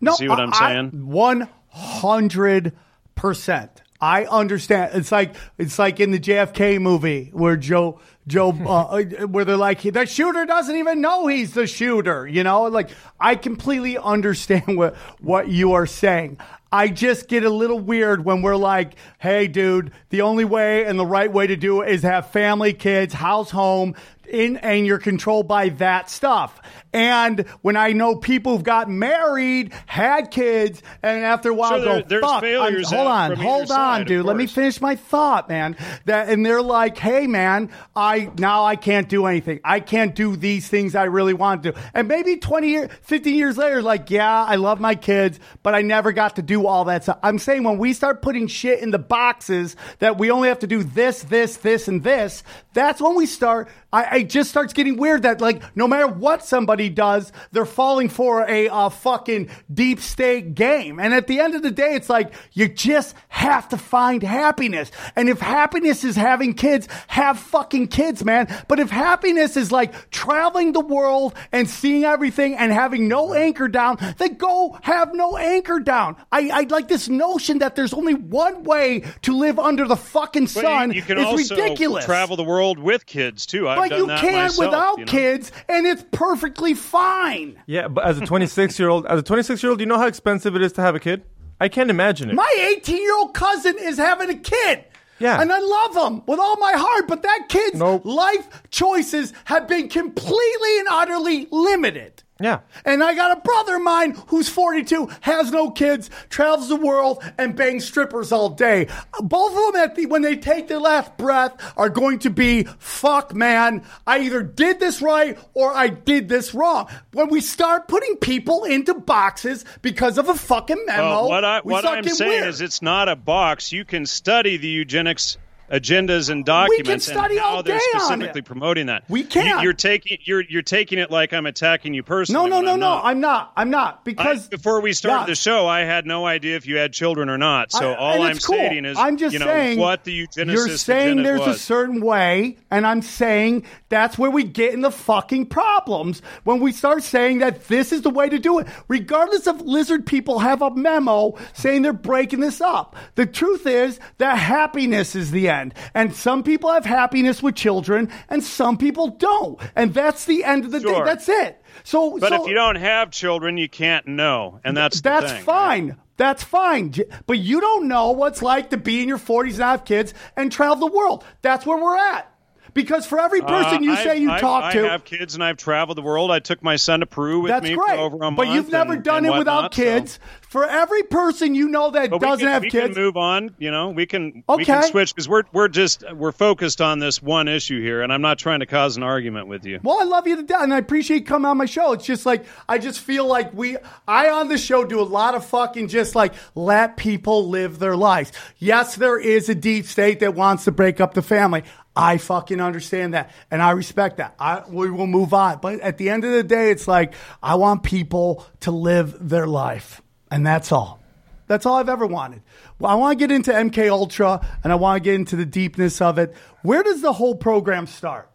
No, see what I'm saying? One hundred percent. I understand. It's like it's like in the JFK movie where Joe Joe uh, [laughs] where they're like the shooter doesn't even know he's the shooter. You know, like I completely understand [laughs] what what you are saying. I just get a little weird when we're like, "Hey, dude, the only way and the right way to do it is have family, kids, house, home." In, and you're controlled by that stuff. And when I know people who've got married, had kids, and after a while Sure, there- go, fuck, I'm- hold on, hold on, side, dude. Let me finish my thought, man. That and they're like, hey, man, I now I can't do anything. I can't do these things I really want to do. And maybe 20 years, 50 years later, like, yeah, I love my kids, but I never got to do all that stuff. I'm saying when we start putting shit in the boxes that we only have to do this, this, this, and this, that's when we start. I, it just starts getting weird that like no matter what somebody does, they're falling for a uh, fucking deep state game. And at the end of the day, it's like you just have to find happiness. And if happiness is having kids, have fucking kids, man. But if happiness is like traveling the world and seeing everything and having no anchor down, then go have no anchor down. I I, like this notion that there's only one way to live under the fucking sun you can is also ridiculous. travel the world with kids too. I've but done you that can myself, without you know? kids, and it's perfectly fine. Yeah, but as a 26 year old, as a 26 year old, you know how expensive it is to have a kid. I can't imagine it. My 18 year old cousin is having a kid. Yeah. And I love him with all my heart, but that kid's Nope. life choices have been completely and utterly limited. Yeah. And I got a brother of mine who's 42, has no kids, travels the world, and bangs strippers all day. Both of them, at the, when they take their last breath, are going to be, fuck, man, I either did this right or I did this wrong. When we start putting people into boxes because of a fucking memo, Well, what I we what start I'm saying weird. is it's not a box. You can study the eugenics agendas and documents study and how all they're specifically promoting that. We can. You, are taking you're you're taking it like I'm attacking you personally. no, when no, I'm no. not. I'm not. I'm not. I- Because before we started Yeah. the show, I had no idea if you had children or not. So I- all I'm cool. stating is, I'm just you know, saying what the eugenicist You're saying there's a certain way, and I'm saying that's where we get in the fucking problems when we start saying that this is the way to do it. Regardless of lizard people have a memo saying they're breaking this up. The truth is that happiness is the end, and some people have happiness with children, and some people don't, and that's the end of the day. That's it. So, But so- if you don't have children, you can't know, and that's the that's thing, right? fine. That's fine. But you don't know what's like to be in your 40s and have kids and travel the world. That's where we're at. Because for every person Uh, you I've- say you I've- talk I to, I have kids and I've traveled the world. I took my son to Peru with that's me great. for over a month. but you've never and- done and it without whatnot, so- kids. For every person you know that But doesn't can, have we kids, can move on. You know, we can we can switch because we're we're just we're focused on this one issue here, and I'm not trying to cause an argument with you. Well, I love you to death, and I appreciate you coming on my show. It's just like I just feel like we, I on the show do a lot of fucking just like let people live their lives. Yes, there is a deep state that wants to break up the family. I fucking understand that, and I respect that. I we will move on, but at the end of the day, it's like I want people to live their life, and that's all. That's all I've ever wanted. Well, I want to get into MK Ultra, and I want to get into the deepness of it. Where does the whole program start?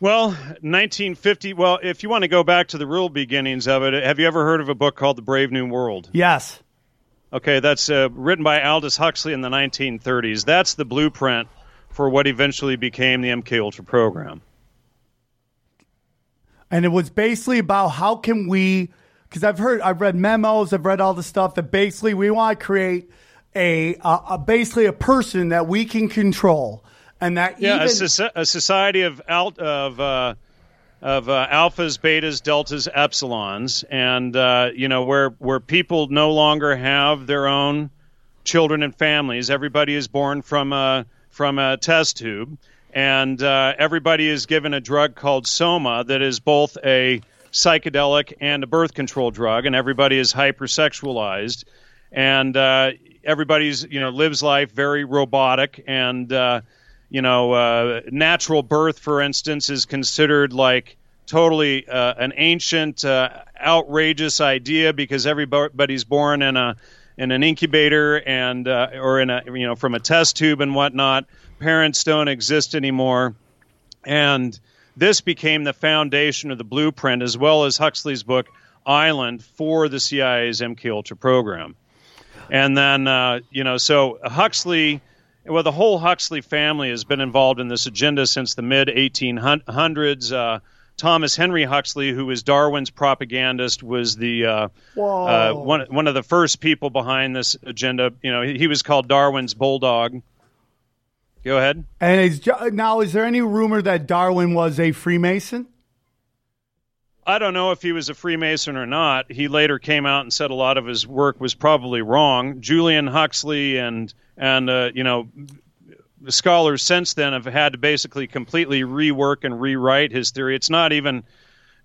Well, 1950. Well, if you want to go back to the real beginnings of it, have you ever heard of a book called The Brave New World? Yes. Okay, that's uh, written by Aldous Huxley in the 1930s. That's the blueprint for what eventually became the MK Ultra program. and it was basically about how can we because i've heard i've read memos i've read all the stuff that basically we want to create a, a, a basically a person that we can control and that Yeah, even a, soci- a society of al- of uh, of uh, alphas, betas, deltas, epsilons, and uh, you know where where people no longer have their own children and families. Everybody is born from a from a test tube, and uh, everybody is given a drug called Soma that is both a psychedelic and a birth control drug, and everybody is hypersexualized, and uh, everybody's you know lives life very robotic and. Uh, you know, uh, natural birth, for instance, is considered like totally uh, an ancient, uh, outrageous idea because everybody's born in a in an incubator and uh, or in a you know from a test tube and whatnot. Parents don't exist anymore, and this became the foundation of the blueprint, as well as Huxley's book Island for the CIA's MK Ultra program. And then uh, you know, so Huxley well, the whole Huxley family has been involved in this agenda since the mid 1800s. Uh, Thomas Henry Huxley, who was Darwin's propagandist, was the uh, uh, one one of the first people behind this agenda. You know, he, he was called Darwin's bulldog. Go ahead. and is, now is there any rumor that darwin was a freemason I don't know if he was a Freemason or not. He later came out and said a lot of his work was probably wrong. Julian Huxley and and uh, you know the scholars since then have had to basically completely rework and rewrite his theory. It's not even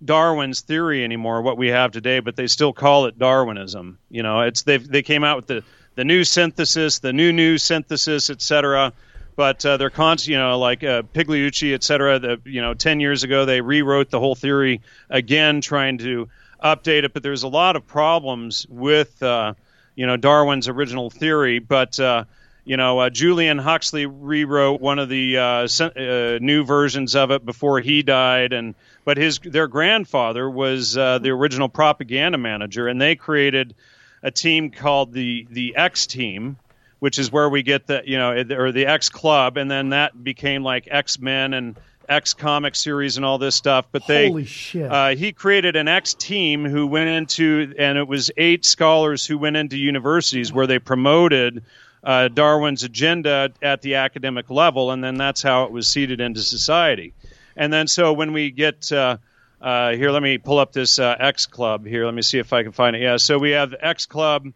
Darwin's theory anymore, what we have today, but they still call it Darwinism. You know, it's they they came out with the the new synthesis, the new new synthesis, etc. But uh, they're const, you know, like uh, Pigliucci, et cetera. The, you know, ten years ago they rewrote the whole theory again, trying to update it. But there's a lot of problems with, uh, you know, Darwin's original theory. But uh, you know, uh, Julian Huxley rewrote one of the uh, uh, new versions of it before he died, and but his their grandfather was uh, the original propaganda manager, and they created a team called the the X team, which is where we get the you know or the X Club, and then that became like X Men and X comic series and all this stuff. But they Holy shit. uh, he created an X team who went into, and it was eight scholars who went into universities where they promoted uh, Darwin's agenda at the academic level, and then that's how it was seeded into society. And then so when we get uh, uh, here, let me pull up this uh, X Club here. Let me see if I can find it. Yeah, so we have the X Club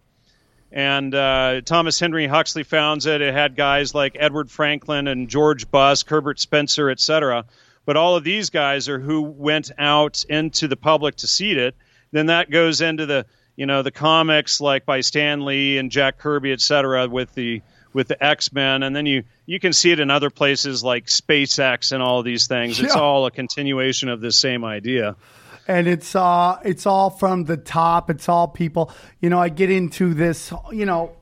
and uh, Thomas Henry Huxley founds it. It had guys like Edward Frankland and George Busk, Herbert Spencer, etc. But all of these guys are who went out into the public to seed it. Then that goes into the you know the comics like by Stan Lee and Jack Kirby, etc. With the with the X Men, and then you you can see it in other places like SpaceX and all these things. It's all a continuation of this same idea. And it's uh it's all from the top. It's all people you know i get into this you know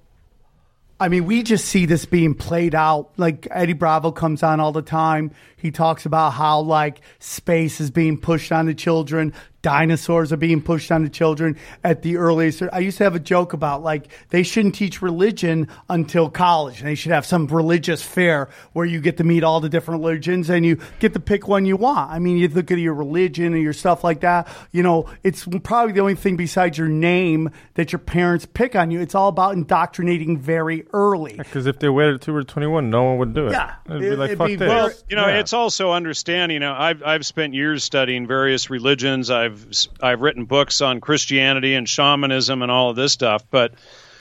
i mean we just see this being played out. Like eddie bravo comes on all the time. He talks about how like space is being pushed on the children dinosaurs are being pushed on the children at the earliest i used to have a joke about like they shouldn't teach religion until college they should have some religious fair where you get to meet all the different religions and you get to pick one you want i mean you look at your religion and your stuff like that you know it's probably the only thing besides your name that your parents pick on you it's all about indoctrinating very early Because if they waited till we were 21, no one would do it. Yeah. It'd be like, it'd fuck be this. Well, you know, Yeah. it's also understanding. You know, I've I've spent years studying various religions. I've I've written books on Christianity and shamanism and all of this stuff. But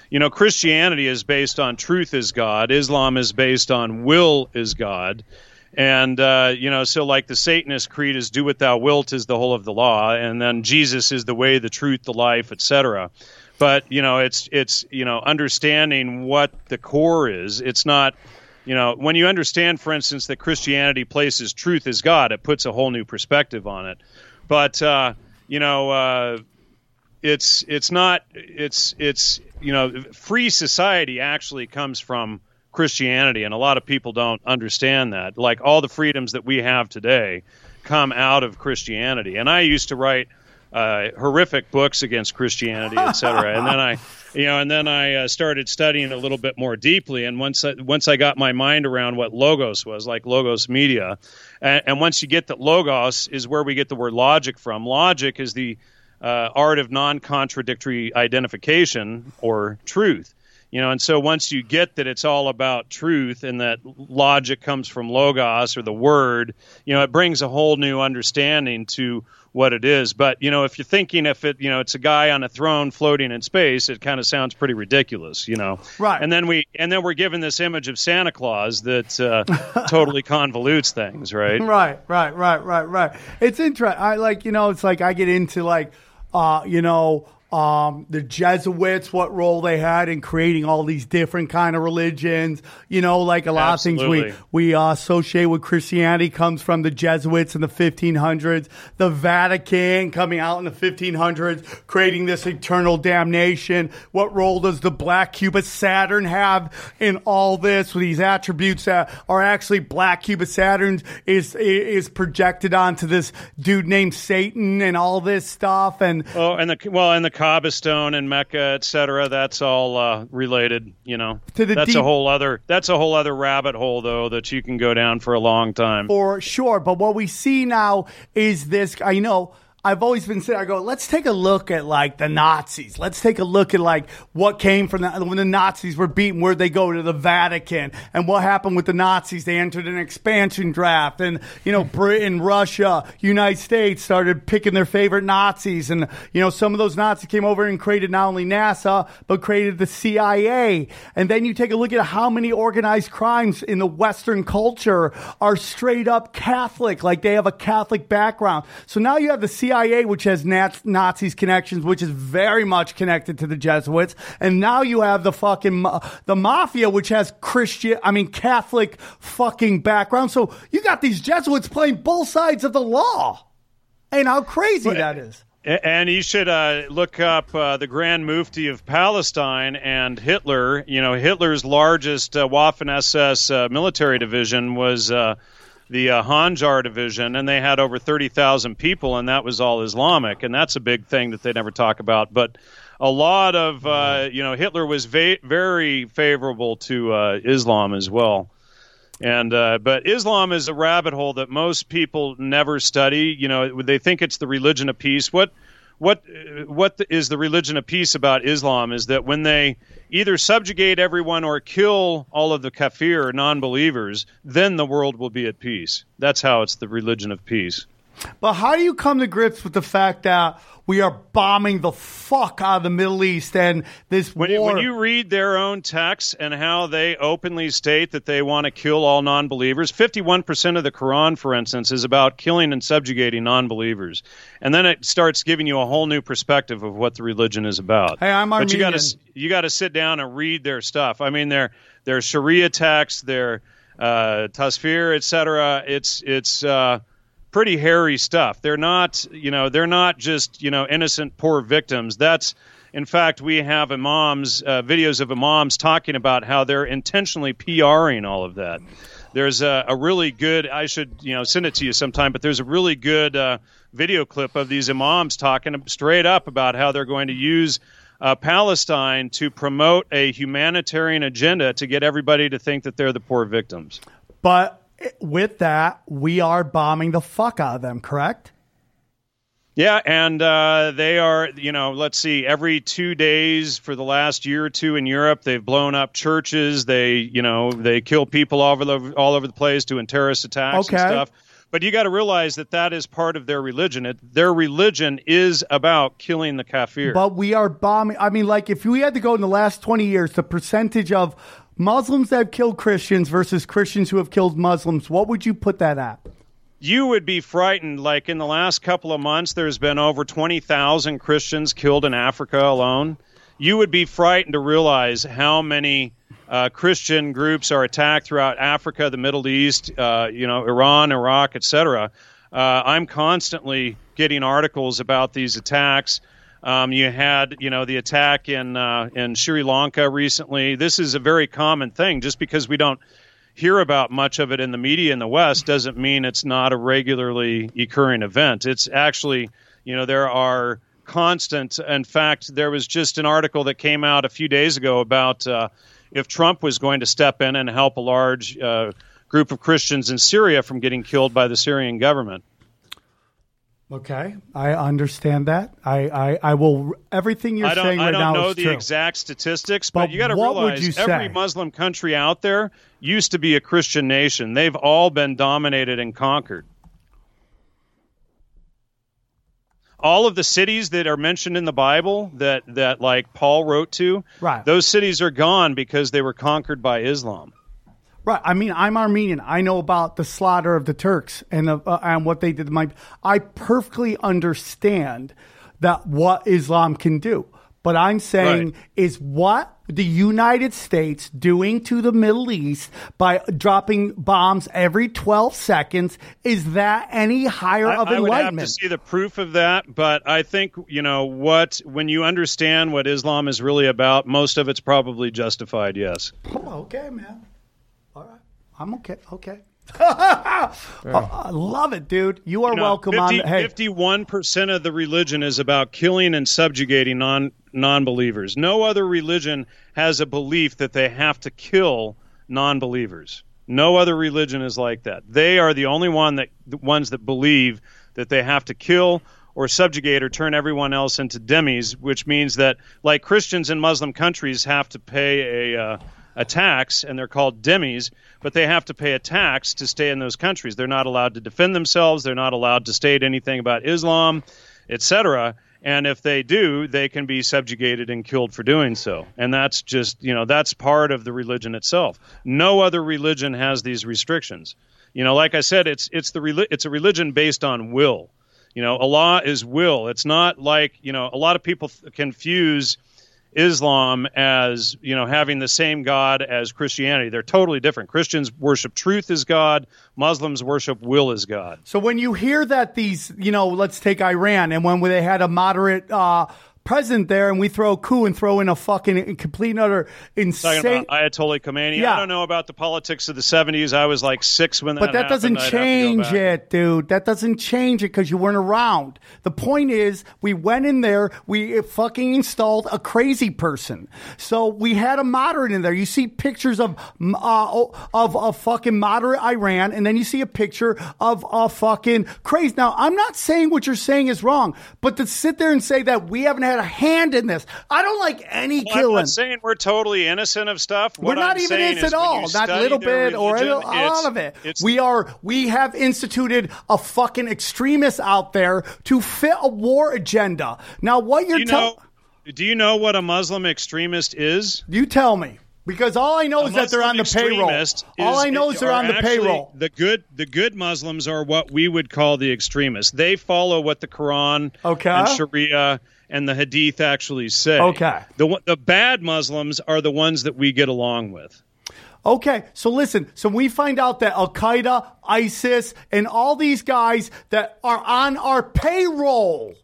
you know, Christianity is based on truth is God. Islam is based on will is God. And uh, you know, so like the Satanist creed is "Do what thou wilt" is the whole of the law, and then Jesus is the way, the truth, the life, etc. But you know, it's it's you know understanding what the core is. It's not you know when you understand for instance that christianity places truth as god it puts a whole new perspective on it but uh, you know uh, it's it's not it's it's you know free society actually comes from christianity and a lot of people don't understand that like all the freedoms that we have today come out of christianity and i used to write uh, horrific books against Christianity, etc. and then I, you know, and then I uh, started studying a little bit more deeply. And once I, once I got my mind around what logos was, like logos media, and, and once you get that logos is where we get the word logic from. Logic is the uh, art of non-contradictory identification or truth. You know, and so once you get that it's all about truth and that logic comes from logos or the word, you know, it brings a whole new understanding to what it is. But, you know, if you're thinking if it, you know, it's a guy on a throne floating in space, it kind of sounds pretty ridiculous, you know. Right. And then we and then we're given this image of Santa Claus that uh, [laughs] totally convolutes things, right? [laughs] Right, right, right, right, right. It's interesting. I like, you know, it's like I get into like, uh, you know, um, the Jesuits, what role they had in creating all these different kind of religions. You know, like a lot Absolutely. of things we we uh, associate with Christianity comes from the Jesuits in the 1500s, the Vatican coming out in the 1500s, creating this eternal damnation. What role does the black cubit Saturn have in all this? With these attributes that are actually black cubit Saturn is is projected onto this dude named Satan and all this stuff and Oh, and the well, and the Kaaba stone and Mecca, et cetera. That's all uh, related. You know, To the that's deep- a whole other that's a whole other rabbit hole though that you can go down for a long time. for sure. But what we see now is this. I know. I've always been saying, I go, let's take a look at like the Nazis. Let's take a look at like what came from the, when the Nazis were beaten, where'd they go to the Vatican and what happened with the Nazis. They entered an expansion draft and, you know, Britain, Russia, United States started picking their favorite Nazis. And, you know, some of those Nazis came over and created not only NASA, but created the CIA. And then you take a look at how many organized crimes in the Western culture are straight up Catholic, like they have a Catholic background. So now you have the CIA, which has Naz- Nazis connections, which is very much connected to the Jesuits. And now you have the fucking, ma- the mafia, which has Christian, I mean, Catholic fucking background. So you got these Jesuits playing both sides of the law. And how crazy that is. And you should uh, look up uh, the Grand Mufti of Palestine and Hitler. You know, Hitler's largest uh, Waffen SS uh, military division was uh, the uh, Hanjar division, and they had over thirty thousand people, and that was all Islamic, and that's a big thing that they never talk about. But a lot of uh, you know Hitler was va- very favorable to uh, Islam as well. And uh, but Islam is a rabbit hole that most people never study. You know, they think it's the religion of peace. What what what is the religion of peace about Islam is that when they either subjugate everyone or kill all of the kafir non-believers, then the world will be at peace. That's how it's the religion of peace. But how do you come to grips with the fact that we are bombing the fuck out of the Middle East and this When, war? when you read their own texts and how they openly state that they want to kill all non believers, 51% of the Quran, for instance, is about killing and subjugating non believers. And then it starts giving you a whole new perspective of what the religion is about. Hey, I'm Armenian. But you got to you got to sit down and read their stuff. I mean, their their Sharia texts, their uh, Tafsir, etc. It's it's uh, pretty hairy stuff. They're not, you know, they're not just, you know, innocent poor victims. That's, in fact, we have imams, uh, videos of imams talking about how they're intentionally PRing all of that. There's a, a really good, I should, you know, send it to you sometime, but there's a really good uh, video clip of these imams talking straight up about how they're going to use uh, Palestine to promote a humanitarian agenda to get everybody to think that they're the poor victims. but with that, we are bombing the fuck out of them, correct? Yeah, and uh, they are, you know, let's see, every two days for the last year or two in Europe, they've blown up churches. They, you know, they kill people all over the all over the place doing terrorist attacks Okay. and stuff. But you got to realize that that is part of their religion. It, their religion is about killing the kafir. But we are bombing. I mean, like, if we had to go in the last 20 years, the percentage of Muslims that have killed Christians versus Christians who have killed Muslims, what would you put that at? you would be frightened. Like in the last couple of months, there's been over 20,000 Christians killed in Africa alone. You would be frightened to realize how many uh, Christian groups are attacked throughout Africa, the Middle East, uh, you know, Iran, Iraq, etc. Uh, I'm constantly getting articles about these attacks. Um, you had, you know, the attack in uh, in Sri Lanka recently. This is a very common thing. Just because we don't hear about much of it in the media in the West doesn't mean it's not a regularly occurring event. It's actually, you know, there are constant. In fact, there was just an article that came out a few days ago about uh, if Trump was going to step in and help a large uh, group of Christians in Syria from getting killed by the Syrian government. Okay, I understand that. I, I, I will. Everything you're I don't, saying I don't know the true. exact statistics, but, But you got to realize every? Muslim country out there used to be a Christian nation. They've all been dominated and conquered. All of the cities that are mentioned in the Bible that, that like Paul wrote to, Right. those cities are gone because they were conquered by Islam. Right. I mean, I'm Armenian. I know about the slaughter of the Turks and the, uh, and what they did. My, I perfectly understand that what Islam can do. But I'm saying Right. is what the United States doing to the Middle East by dropping bombs every 12 seconds is that any higher I, of I would have to see the proof of that, but I think you know what when you understand what Islam is really about, most of it's probably justified. Yes. Oh, okay, man. All right. I'm okay. Okay. [laughs] Oh, I love it, dude. You are You know, welcome 50, on. Hey, 51% of the religion is about killing and subjugating non non-believers. No other religion has a belief that they have to kill non-believers. No other religion is like that. They are the only one that the ones that believe that they have to kill or subjugate or turn everyone else into dhimmis, which means that like Christians in Muslim countries have to pay a uh, a tax, and they're called dhimmis, but they have to pay a tax to stay in those countries. They're not allowed to defend themselves. They're not allowed to state anything about Islam, etc. And if they do, they can be subjugated and killed for doing so. And that's just, you know, that's part of the religion itself. No other religion has these restrictions. You know, like I said, it's it's the it's a religion based on will. You know, Allah is will. It's not like you know a lot of people confuse Islam as you know having the same God as Christianity. They're totally different. Christians worship truth as God. Muslims worship will as God. So when you hear that these, you know, let's take Iran, and when they had a moderate uh, president there and we throw a coup and throw in a fucking complete and utter insane. about Ayatollah Khomeini. Yeah. I don't know about the politics of the 70s. I was like six when that But that doesn't happened. Go change it, dude. That doesn't change it because you weren't around. The point is, we went in there, we fucking installed a crazy person. So we had a moderate in there. You see pictures of uh, of a fucking moderate Iran, and then you see a picture of a fucking crazy. Now, I'm not saying what you're saying is wrong, but to sit there and say that we haven't had a hand in this, I don't like any Well, I'm killing. not saying we're totally innocent of stuff. We're not I'm even innocent at all. Not a little bit or a, religion, little- a lot of it. We are we have instituted a fucking extremist out there to fit a war agenda. Now, what you're you telling do you know what a Muslim extremist is? you tell me because all I know is that they're on the payroll. All I know is they're on the payroll. The good, the good Muslims are what we would call the extremists. They follow what the Quran Okay. and Sharia and the Hadith actually say. Okay. The the bad Muslims are the ones that we get along with. Okay, so listen. So we find out that Al Qaeda, ISIS, and all these guys that are on our payroll.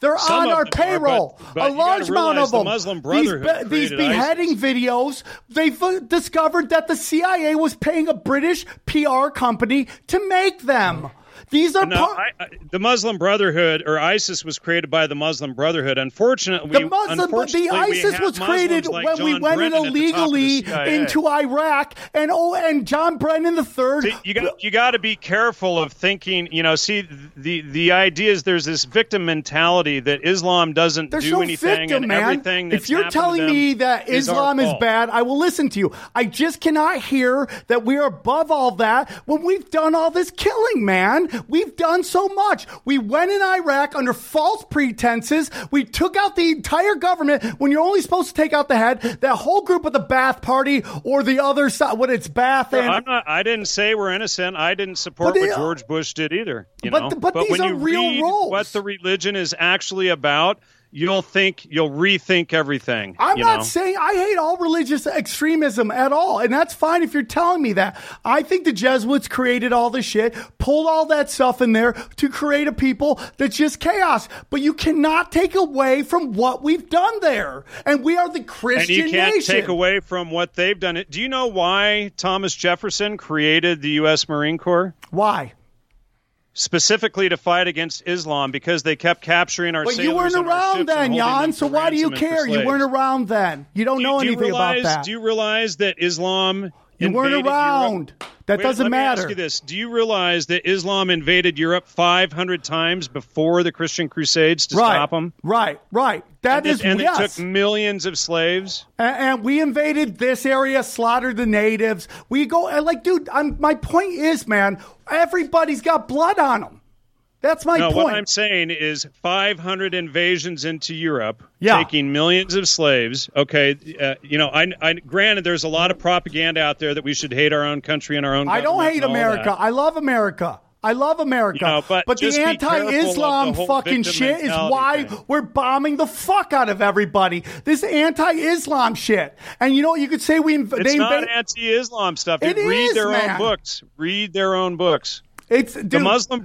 They're Some on our are, payroll. but- but a large amount of the them. Muslim these, Brotherhood these beheading videos. They've uh, discovered that the CIA was paying a British PR company to make them. These are No, part. I, I, the Muslim Brotherhood or ISIS was created by the Muslim Brotherhood. Unfortunately, The Muslim, unfortunately, the ISIS was created like when we went Brennan at the top of the illegally into Iraq, and oh, and John Brennan the third. You got you got to be careful of thinking. You know, see the the idea is there's this victim mentality that Islam doesn't There's do no anything victim, and man. everything. That's If you're telling me that is Islam is bad, I will listen to you. I just cannot hear that we are above all that when we've done all this killing, man. We've done so much. We went in Iraq under false pretenses. We took out the entire government when you're only supposed to take out the head. That whole group of the Ba'ath Party or the other side, what it's Ba'ath and I'm not. I didn't say we're innocent. I didn't support But what George Bush did either. You But know, the- but these when are you real read roles. what the religion is actually about, you'll think you'll rethink everything. I'm not know? saying I hate all religious extremism at all, and that's fine if you're telling me that. I think the Jesuits created all the shit, pulled all that stuff in there to create a people that's just chaos. But you cannot take away from what we've done there, and we are the and Christian you can't nation. take away from what they've done. Do you know why Thomas Jefferson created the U.S. Marine Corps? Why? Specifically to fight against Islam because they kept capturing our But sailors you weren't around then, Jan. So why do you ransom and for care? You weren't around then. You don't Do, know do anything realize, about that. Do you realize that Islam You weren't around. Europe? That Wait, doesn't let matter. Me ask you this: Do you realize that Islam invaded Europe 500 times before the Christian Crusades to right, stop them? right, right. That and is and yes. it took millions of slaves. And, and we invaded this area, slaughtered the natives. We go and like, dude. I'm, my point is, man, everybody's got blood on them. That's my no, point. what I'm saying is 500 invasions into Europe, Yeah. taking millions of slaves. Okay, uh, you know, I, I granted there's a lot of propaganda out there that we should hate our own country and our own. I don't hate America. I love America. I love America. You know, but the careful of anti-Islam the fucking shit is why thing. we're bombing the fuck out of everybody. This anti-Islam shit. And you know what? You could say we inv- It's they not anti-Islam stuff. It Read is, their man. own books. Read their own books. It's The Muslim.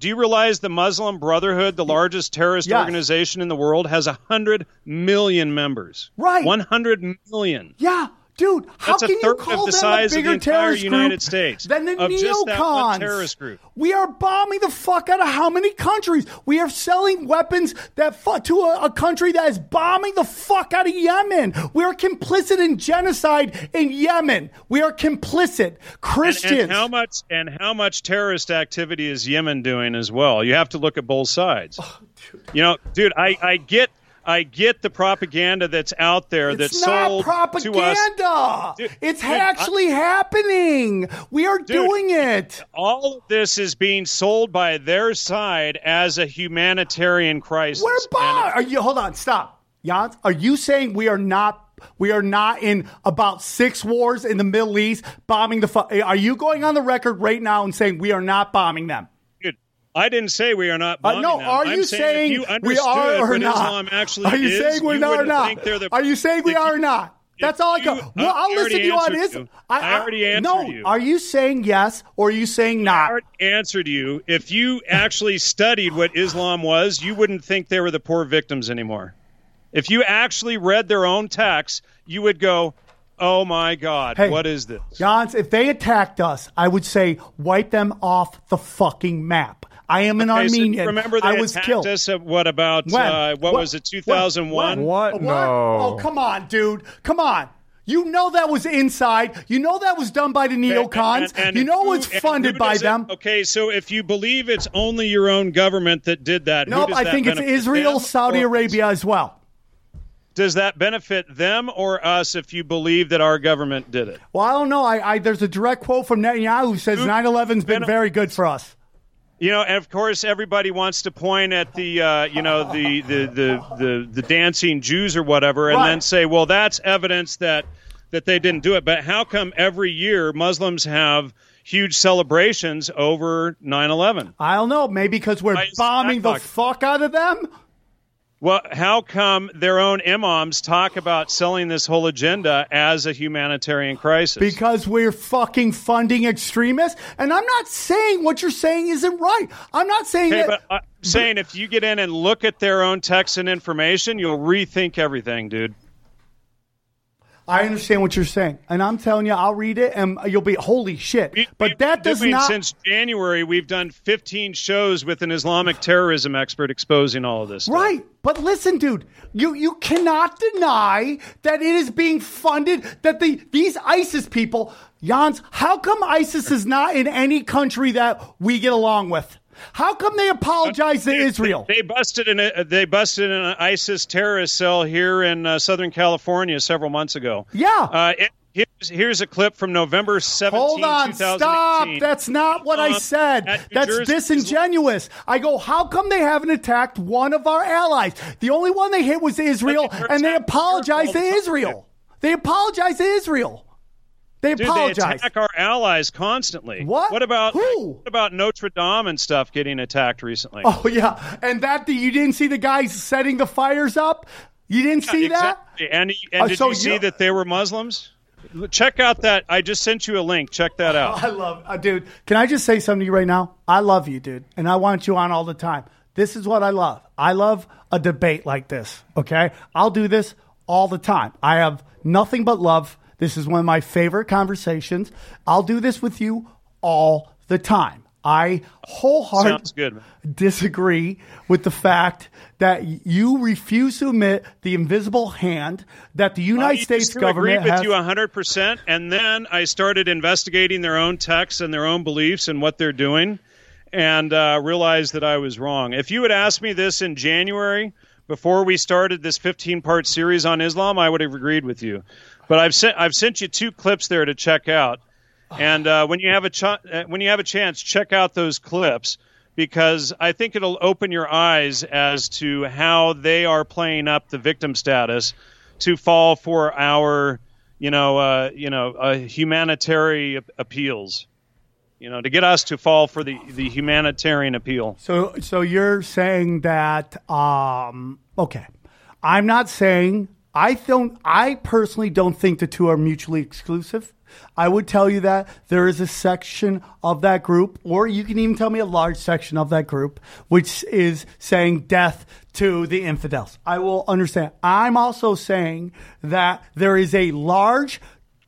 Do you realize the Muslim Brotherhood, the largest terrorist Yes. organization in the world, has a hundred million members? Right. One hundred million. Yeah, dude. How That's can you call the them size a of the bigger entire terrorist United group States, than the of just neocons? terrorist group. We are bombing the fuck out of how many countries? We are selling weapons that fu- to a, a country that is bombing the fuck out of Yemen. We are complicit in genocide in Yemen. We are complicit. And, Christians. and how much and how much terrorist activity is Yemen doing as well? You have to look at both sides. Oh, you know, dude, I, I get I get the propaganda that's out there it's that's not sold propaganda. to us. Dude, it's dude, I- actually happening. We are doing it. all of this is being sold by their side as a humanitarian crisis. We're. Are you? Hold on. Stop. Jans, are you saying we are not? We are not in about six wars in the Middle East bombing the. Fu- are you going on the record right now and saying we are not bombing them? I didn't say we are not Uh, no, them. are I'm you saying, saying you we are or not? Islam actually are you is, saying we're you not or not? the- are you saying we are or not? That's all I got. Well, I I'll listen to you on this. you. I already answered no, you. Are you saying yes or are you saying not? I already answered you. If you actually studied what Islam was, you wouldn't think they were the poor victims anymore. If you actually read their own texts, you would go, "Oh my God, Hey, what is this?" Jans, if they attacked us, I would say wipe them off the fucking map. I am an Okay, so Armenian. remember they I was attacked killed. us. At, what about When? uh, what, was it? Two thousand one. What? What? No. Oh, come on, dude. Come on. You know that was inside. You know that was done by the neocons. And- and you know it who- was and funded by it- them. Okay, so if you believe it's only your own government that did that, who Nope, does I that think it's Israel, them Saudi Arabia as well. Does that benefit them or us if you believe that our government did it? Well, I don't know. I, I there's a direct quote from Netanyahu who says Who- 9/11's been very good for us. You know, and of course, everybody wants to point at the, uh, you know, the, the, the, the, the dancing Jews or whatever, and Right. then say, well, that's evidence that that they didn't do it. But how come every year Muslims have huge celebrations over 9/11? I don't know. Maybe because we're bombing the fuck out of them. Well, how come their own imams talk about selling this whole agenda as a humanitarian crisis? Because we're fucking funding extremists. And I'm not saying what you're saying isn't right. I'm not saying Okay, that. but I'm saying if you get in and look at their own text and information, you'll rethink everything, dude. I understand what you're saying, and I'm telling you, I'll read it, and you'll be holy shit. We- But that does doing- not. Since January, we've done 15 shows with an Islamic terrorism expert exposing all of this. stuff. Right, but listen, dude, you you cannot deny that it is being funded. That the these ISIS people, Jans, how come ISIS is not in any country that we get along with? How come they apologize to Israel? They, busted in a, they busted an ISIS terrorist cell here in uh, Southern California several months ago. Yeah. Uh, it, here's, here's a clip from November 17, Hold on, stop. That's not what I Um, said. That's Jersey- disingenuous. I go, how come they haven't attacked one of our allies? The only one they hit was Israel, and they apologized to Israel all the time. Israel. They apologized to Israel. They Dude, they attack our allies constantly. What? What about Who? What about Notre Dame and stuff getting attacked recently? Oh yeah, and that you didn't see the guys setting the fires up. You didn't see that. And, and Uh, did so you see you- that they were Muslims? Check out that. I just sent you a link. Check that out. [laughs] I love, uh, dude. Can I just say something to you right now? I love you, dude, and I want you on all the time. This is what I love. I love a debate like this. Okay, I'll do this all the time. I have nothing but love. This is one of my favorite conversations. I'll do this with you all the time. I wholeheartedly Sounds good. man. disagree with the fact that you refuse to admit the invisible hand that the United I States government agree with has. you 100%, and then I started investigating their own texts and their own beliefs and what they're doing, and uh, realized that I was wrong. If you had asked me this in January, before we started this 15-part series on Islam, I would have agreed with you. But I've sent I've sent you two clips there to check out, and uh, when you have a ch- uh, when you have a chance, check out those clips because I think it'll open your eyes as to how they are playing up the victim status to fall for our, you know, uh, you know, uh, humanitarian appeals. You know, to get us to fall for the, the humanitarian appeal. So, so you're saying that? Um, okay, I'm not saying I don't. I personally don't think the two are mutually exclusive. I would tell you that there is a section of that group, or you can even tell me a large section of that group, which is saying death to the infidels. I will understand. I'm also saying that there is a large,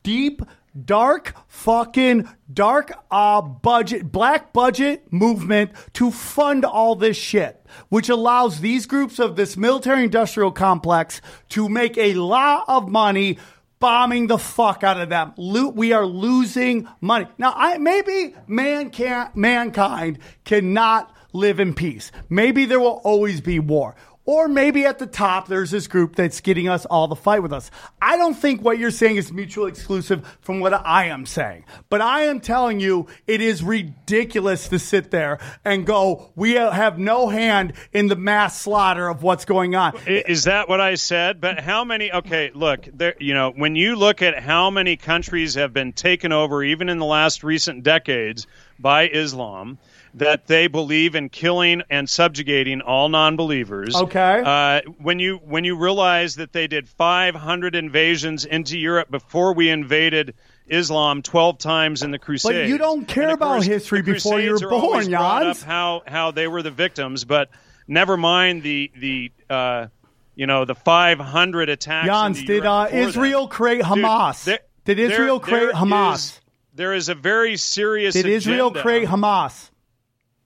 deep dark fucking dark uh budget black budget movement to fund all this shit which allows these groups of this military industrial complex to make a lot of money bombing the fuck out of them. We are losing money. Now i maybe man can't mankind cannot live in peace. Maybe there will always be war or maybe at the top, there's this group that's getting us all to fight with us. I don't think what you're saying is mutually exclusive from what I am saying. But I am telling you, it is ridiculous to sit there and go, we have no hand in the mass slaughter of what's going on. Is that what I said? But how many? Okay, look, there. You know, when you look at how many countries have been taken over, even in the last recent decades, by Islam, that they believe in killing and subjugating all non-believers. Okay. Uh, when you when you realize that they did 500 invasions into Europe before we invaded. Islam 12 times in the Crusades. But you don't care about course, history before you're born, Jans. how how they were the victims, but never mind the the uh, you know, the 500 attacks. Jans, did uh, before that. Israel create Dude, Hamas? there- did Israel there- create there Hamas? is- there is a very serious. did Israel create Hamas?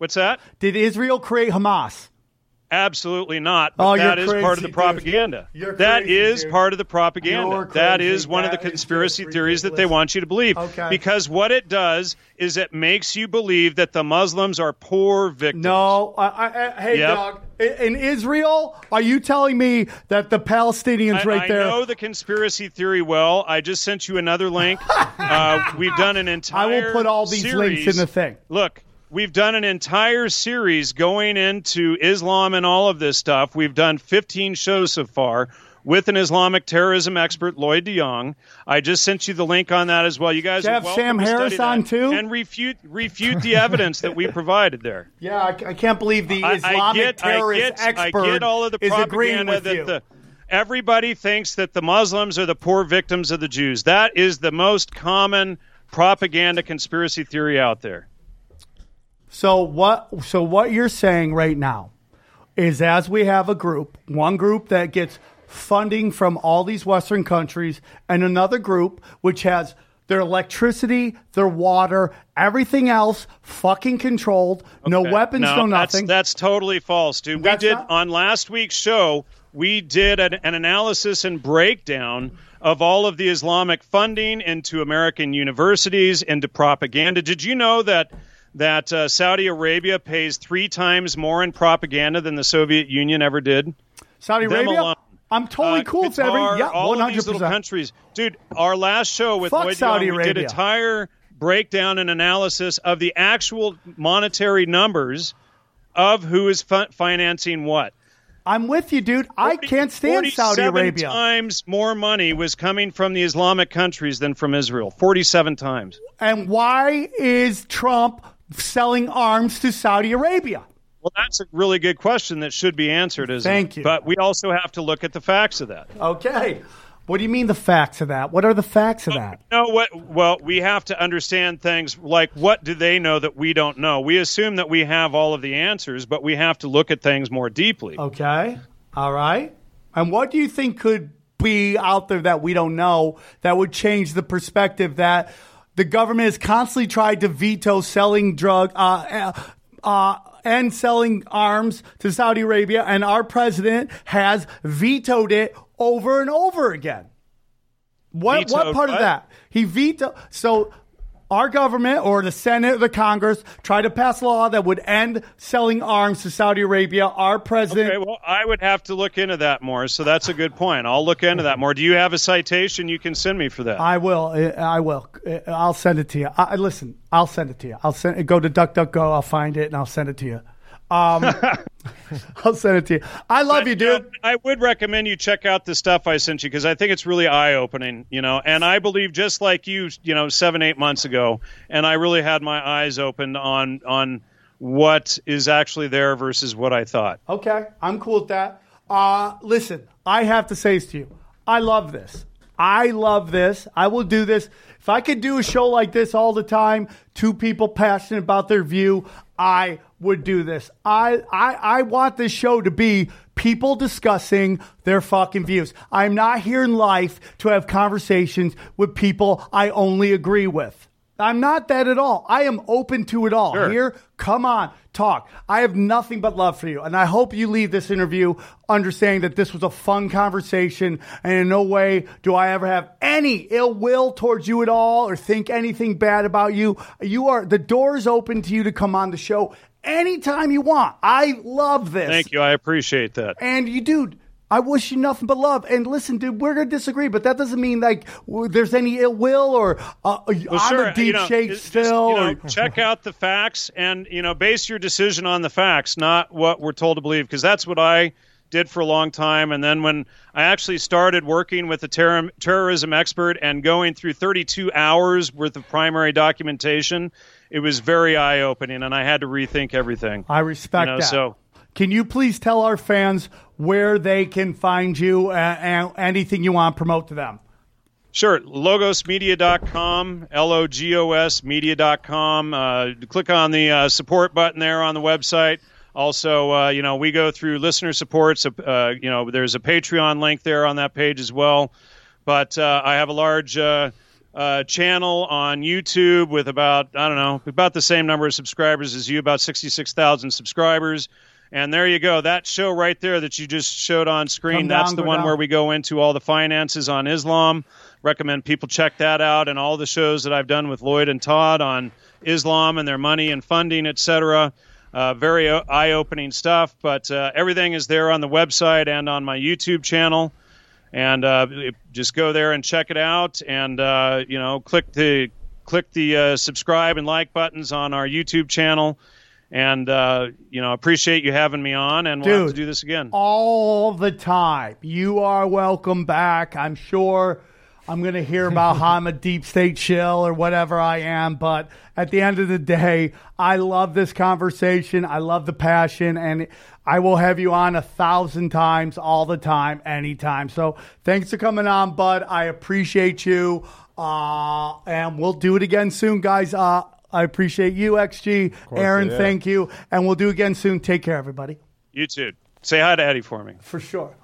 What's that? Did Israel create Hamas? Absolutely not. But Oh, that is part of crazy, the propaganda. You're That crazy, is dude. part of the propaganda. That crazy. is one of the conspiracy theories that they want you to believe. Okay. Because what it does is it makes you believe that the Muslims are poor victims. No. I, I, hey, Yep. dog. In, in Israel, are you telling me that the Palestinians I, right there? I know the conspiracy theory well. I just sent you another link. [laughs] uh, we've done an entire. I will put all these links in the thing. Look, we've done an entire series going into Islam and all of this stuff. We've done 15 shows so far with an Islamic terrorism expert, Lloyd DeYoung. I just sent you the link on that as well. You guys Do you are have Sam Harris on, too? and refute refute the evidence that we provided there. [laughs] Yeah, I, I can't believe the Islamic I get, terrorist I get, expert I get all of the is agreeing with that you. the everybody thinks that the Muslims are the poor victims of the Jews. That is the most common propaganda conspiracy theory out there. So what? So what you're saying right now is, as we have a group, one group that gets funding from all these Western countries, and another group which has their electricity, their water, everything else fucking controlled, no weapons, no, that's, nothing. That's totally false, dude. That's we did not- on last week's show. We did an, an analysis and breakdown of all of the Islamic funding into American universities, into propaganda. Did you know that that uh, Saudi Arabia pays three times more in propaganda than the Soviet Union ever did? Saudi them Arabia. alone. I'm totally Uh, cool with every yeah, all one of these little countries, dude. Our last show with Fuck Lloyd Saudi Young, we did Arabia. entire breakdown and analysis of the actual monetary numbers of who is fi- financing what. I'm with you, dude. I can't stand Saudi Arabia. times more money was coming from the Islamic countries than from Israel. Forty-seven times. And why is Trump selling arms to Saudi Arabia? Well, that's a really good question that should be answered. Isn't Thank it? you. But we also have to look at the facts of that. Okay. What do you mean the facts of that? What are the facts of that? know what well we have to understand things like what do they know that we don't know we assume that we have all of the answers but we have to look at things more deeply Okay. All right. And what do you think could be out there that we don't know that would change the perspective that the government has constantly tried to veto selling drug uh, uh, uh, and selling arms to Saudi Arabia, and our president has vetoed it over and over again. What what part of that? He vetoed. So our government or the Senate or the Congress tried to pass a law that would end selling arms to Saudi Arabia. Our president. okay well i would have to look into that more so that's a good point i'll look into that more do you have a citation you can send me for that I will. I will. I'll send it to you. I, listen. I'll send it to you. I'll send. Go to DuckDuckGo. I'll find it and I'll send it to you. Um, [laughs] I'll send it to you. I love you, But, know, dude. I would recommend you check out the stuff I sent you because I think it's really eye opening, you know. And I believe just like you, you know, seven eight months ago, and I really had my eyes opened on on what is actually there versus what I thought. Okay, I'm cool with that. Uh, listen, I have to say this to you. I love this. I love this. I will do this. If I could do a show like this all the time, two people passionate about their view, I would do this. I, I, I want this show to be people discussing their fucking views. I'm not here in life to have conversations with people I only agree with. I'm not that at all. I am open to it all. Sure. Here, come on, talk. I have nothing but love for you. And I hope you leave this interview understanding that this was a fun conversation. And in no way do I ever have any ill will towards you at all or think anything bad about you. You are, the door is open to you to come on the show anytime you want. I love this. Thank you, I appreciate that. And you, dude, I wish you nothing but love. And listen, dude, we're gonna disagree, but that doesn't mean like there's any ill will or uh, I'm sure, a deep you know, shake just, still. you know, or- check out the facts and you know base your decision on the facts, not what we're told to believe, because that's what I did for a long time. And then when I actually started working with a terror, terrorism expert and going through 32 hours worth of primary documentation, it was very eye opening, and I had to rethink everything. I respect you know, that. So Can you please tell our fans where they can find you and, and anything you want to promote to them? Sure. Logosmedia.com, L O G O S media.com. Uh, click on the uh, support button there on the website. Also, uh, you know, we go through listener supports. Uh, you know, there's a Patreon link there on that page as well. But uh, I have a large uh, channel on YouTube with about I don't know about the same number of subscribers as you, about sixty-six thousand subscribers. And there you go. That show right there that you just showed on screen. Down, that's the one down. where we go into all the finances on Islam. Recommend people check that out, and all the shows that I've done with Lloyd and Todd on Islam and their money and funding, etc. Uh, very o- eye-opening stuff. But uh, everything is there on the website and on my YouTube channel and uh, just go there and check it out and uh, you know click the click the uh, subscribe and like buttons on our youtube channel and uh, you know appreciate you having me on and we'll have to do this again all the time. You are welcome back. I'm sure I'm going to hear about how I'm a deep state shill or whatever I am. But at the end of the day, I love this conversation. I love the passion. And I will have you on a thousand times, all the time, anytime. So thanks for coming on, bud. I appreciate you. Uh, and we'll do it again soon, guys. Uh, I appreciate you, XG. Aaron, yeah. thank you. And we'll do it again soon. Take care, everybody. you too say hi to eddie for me For sure.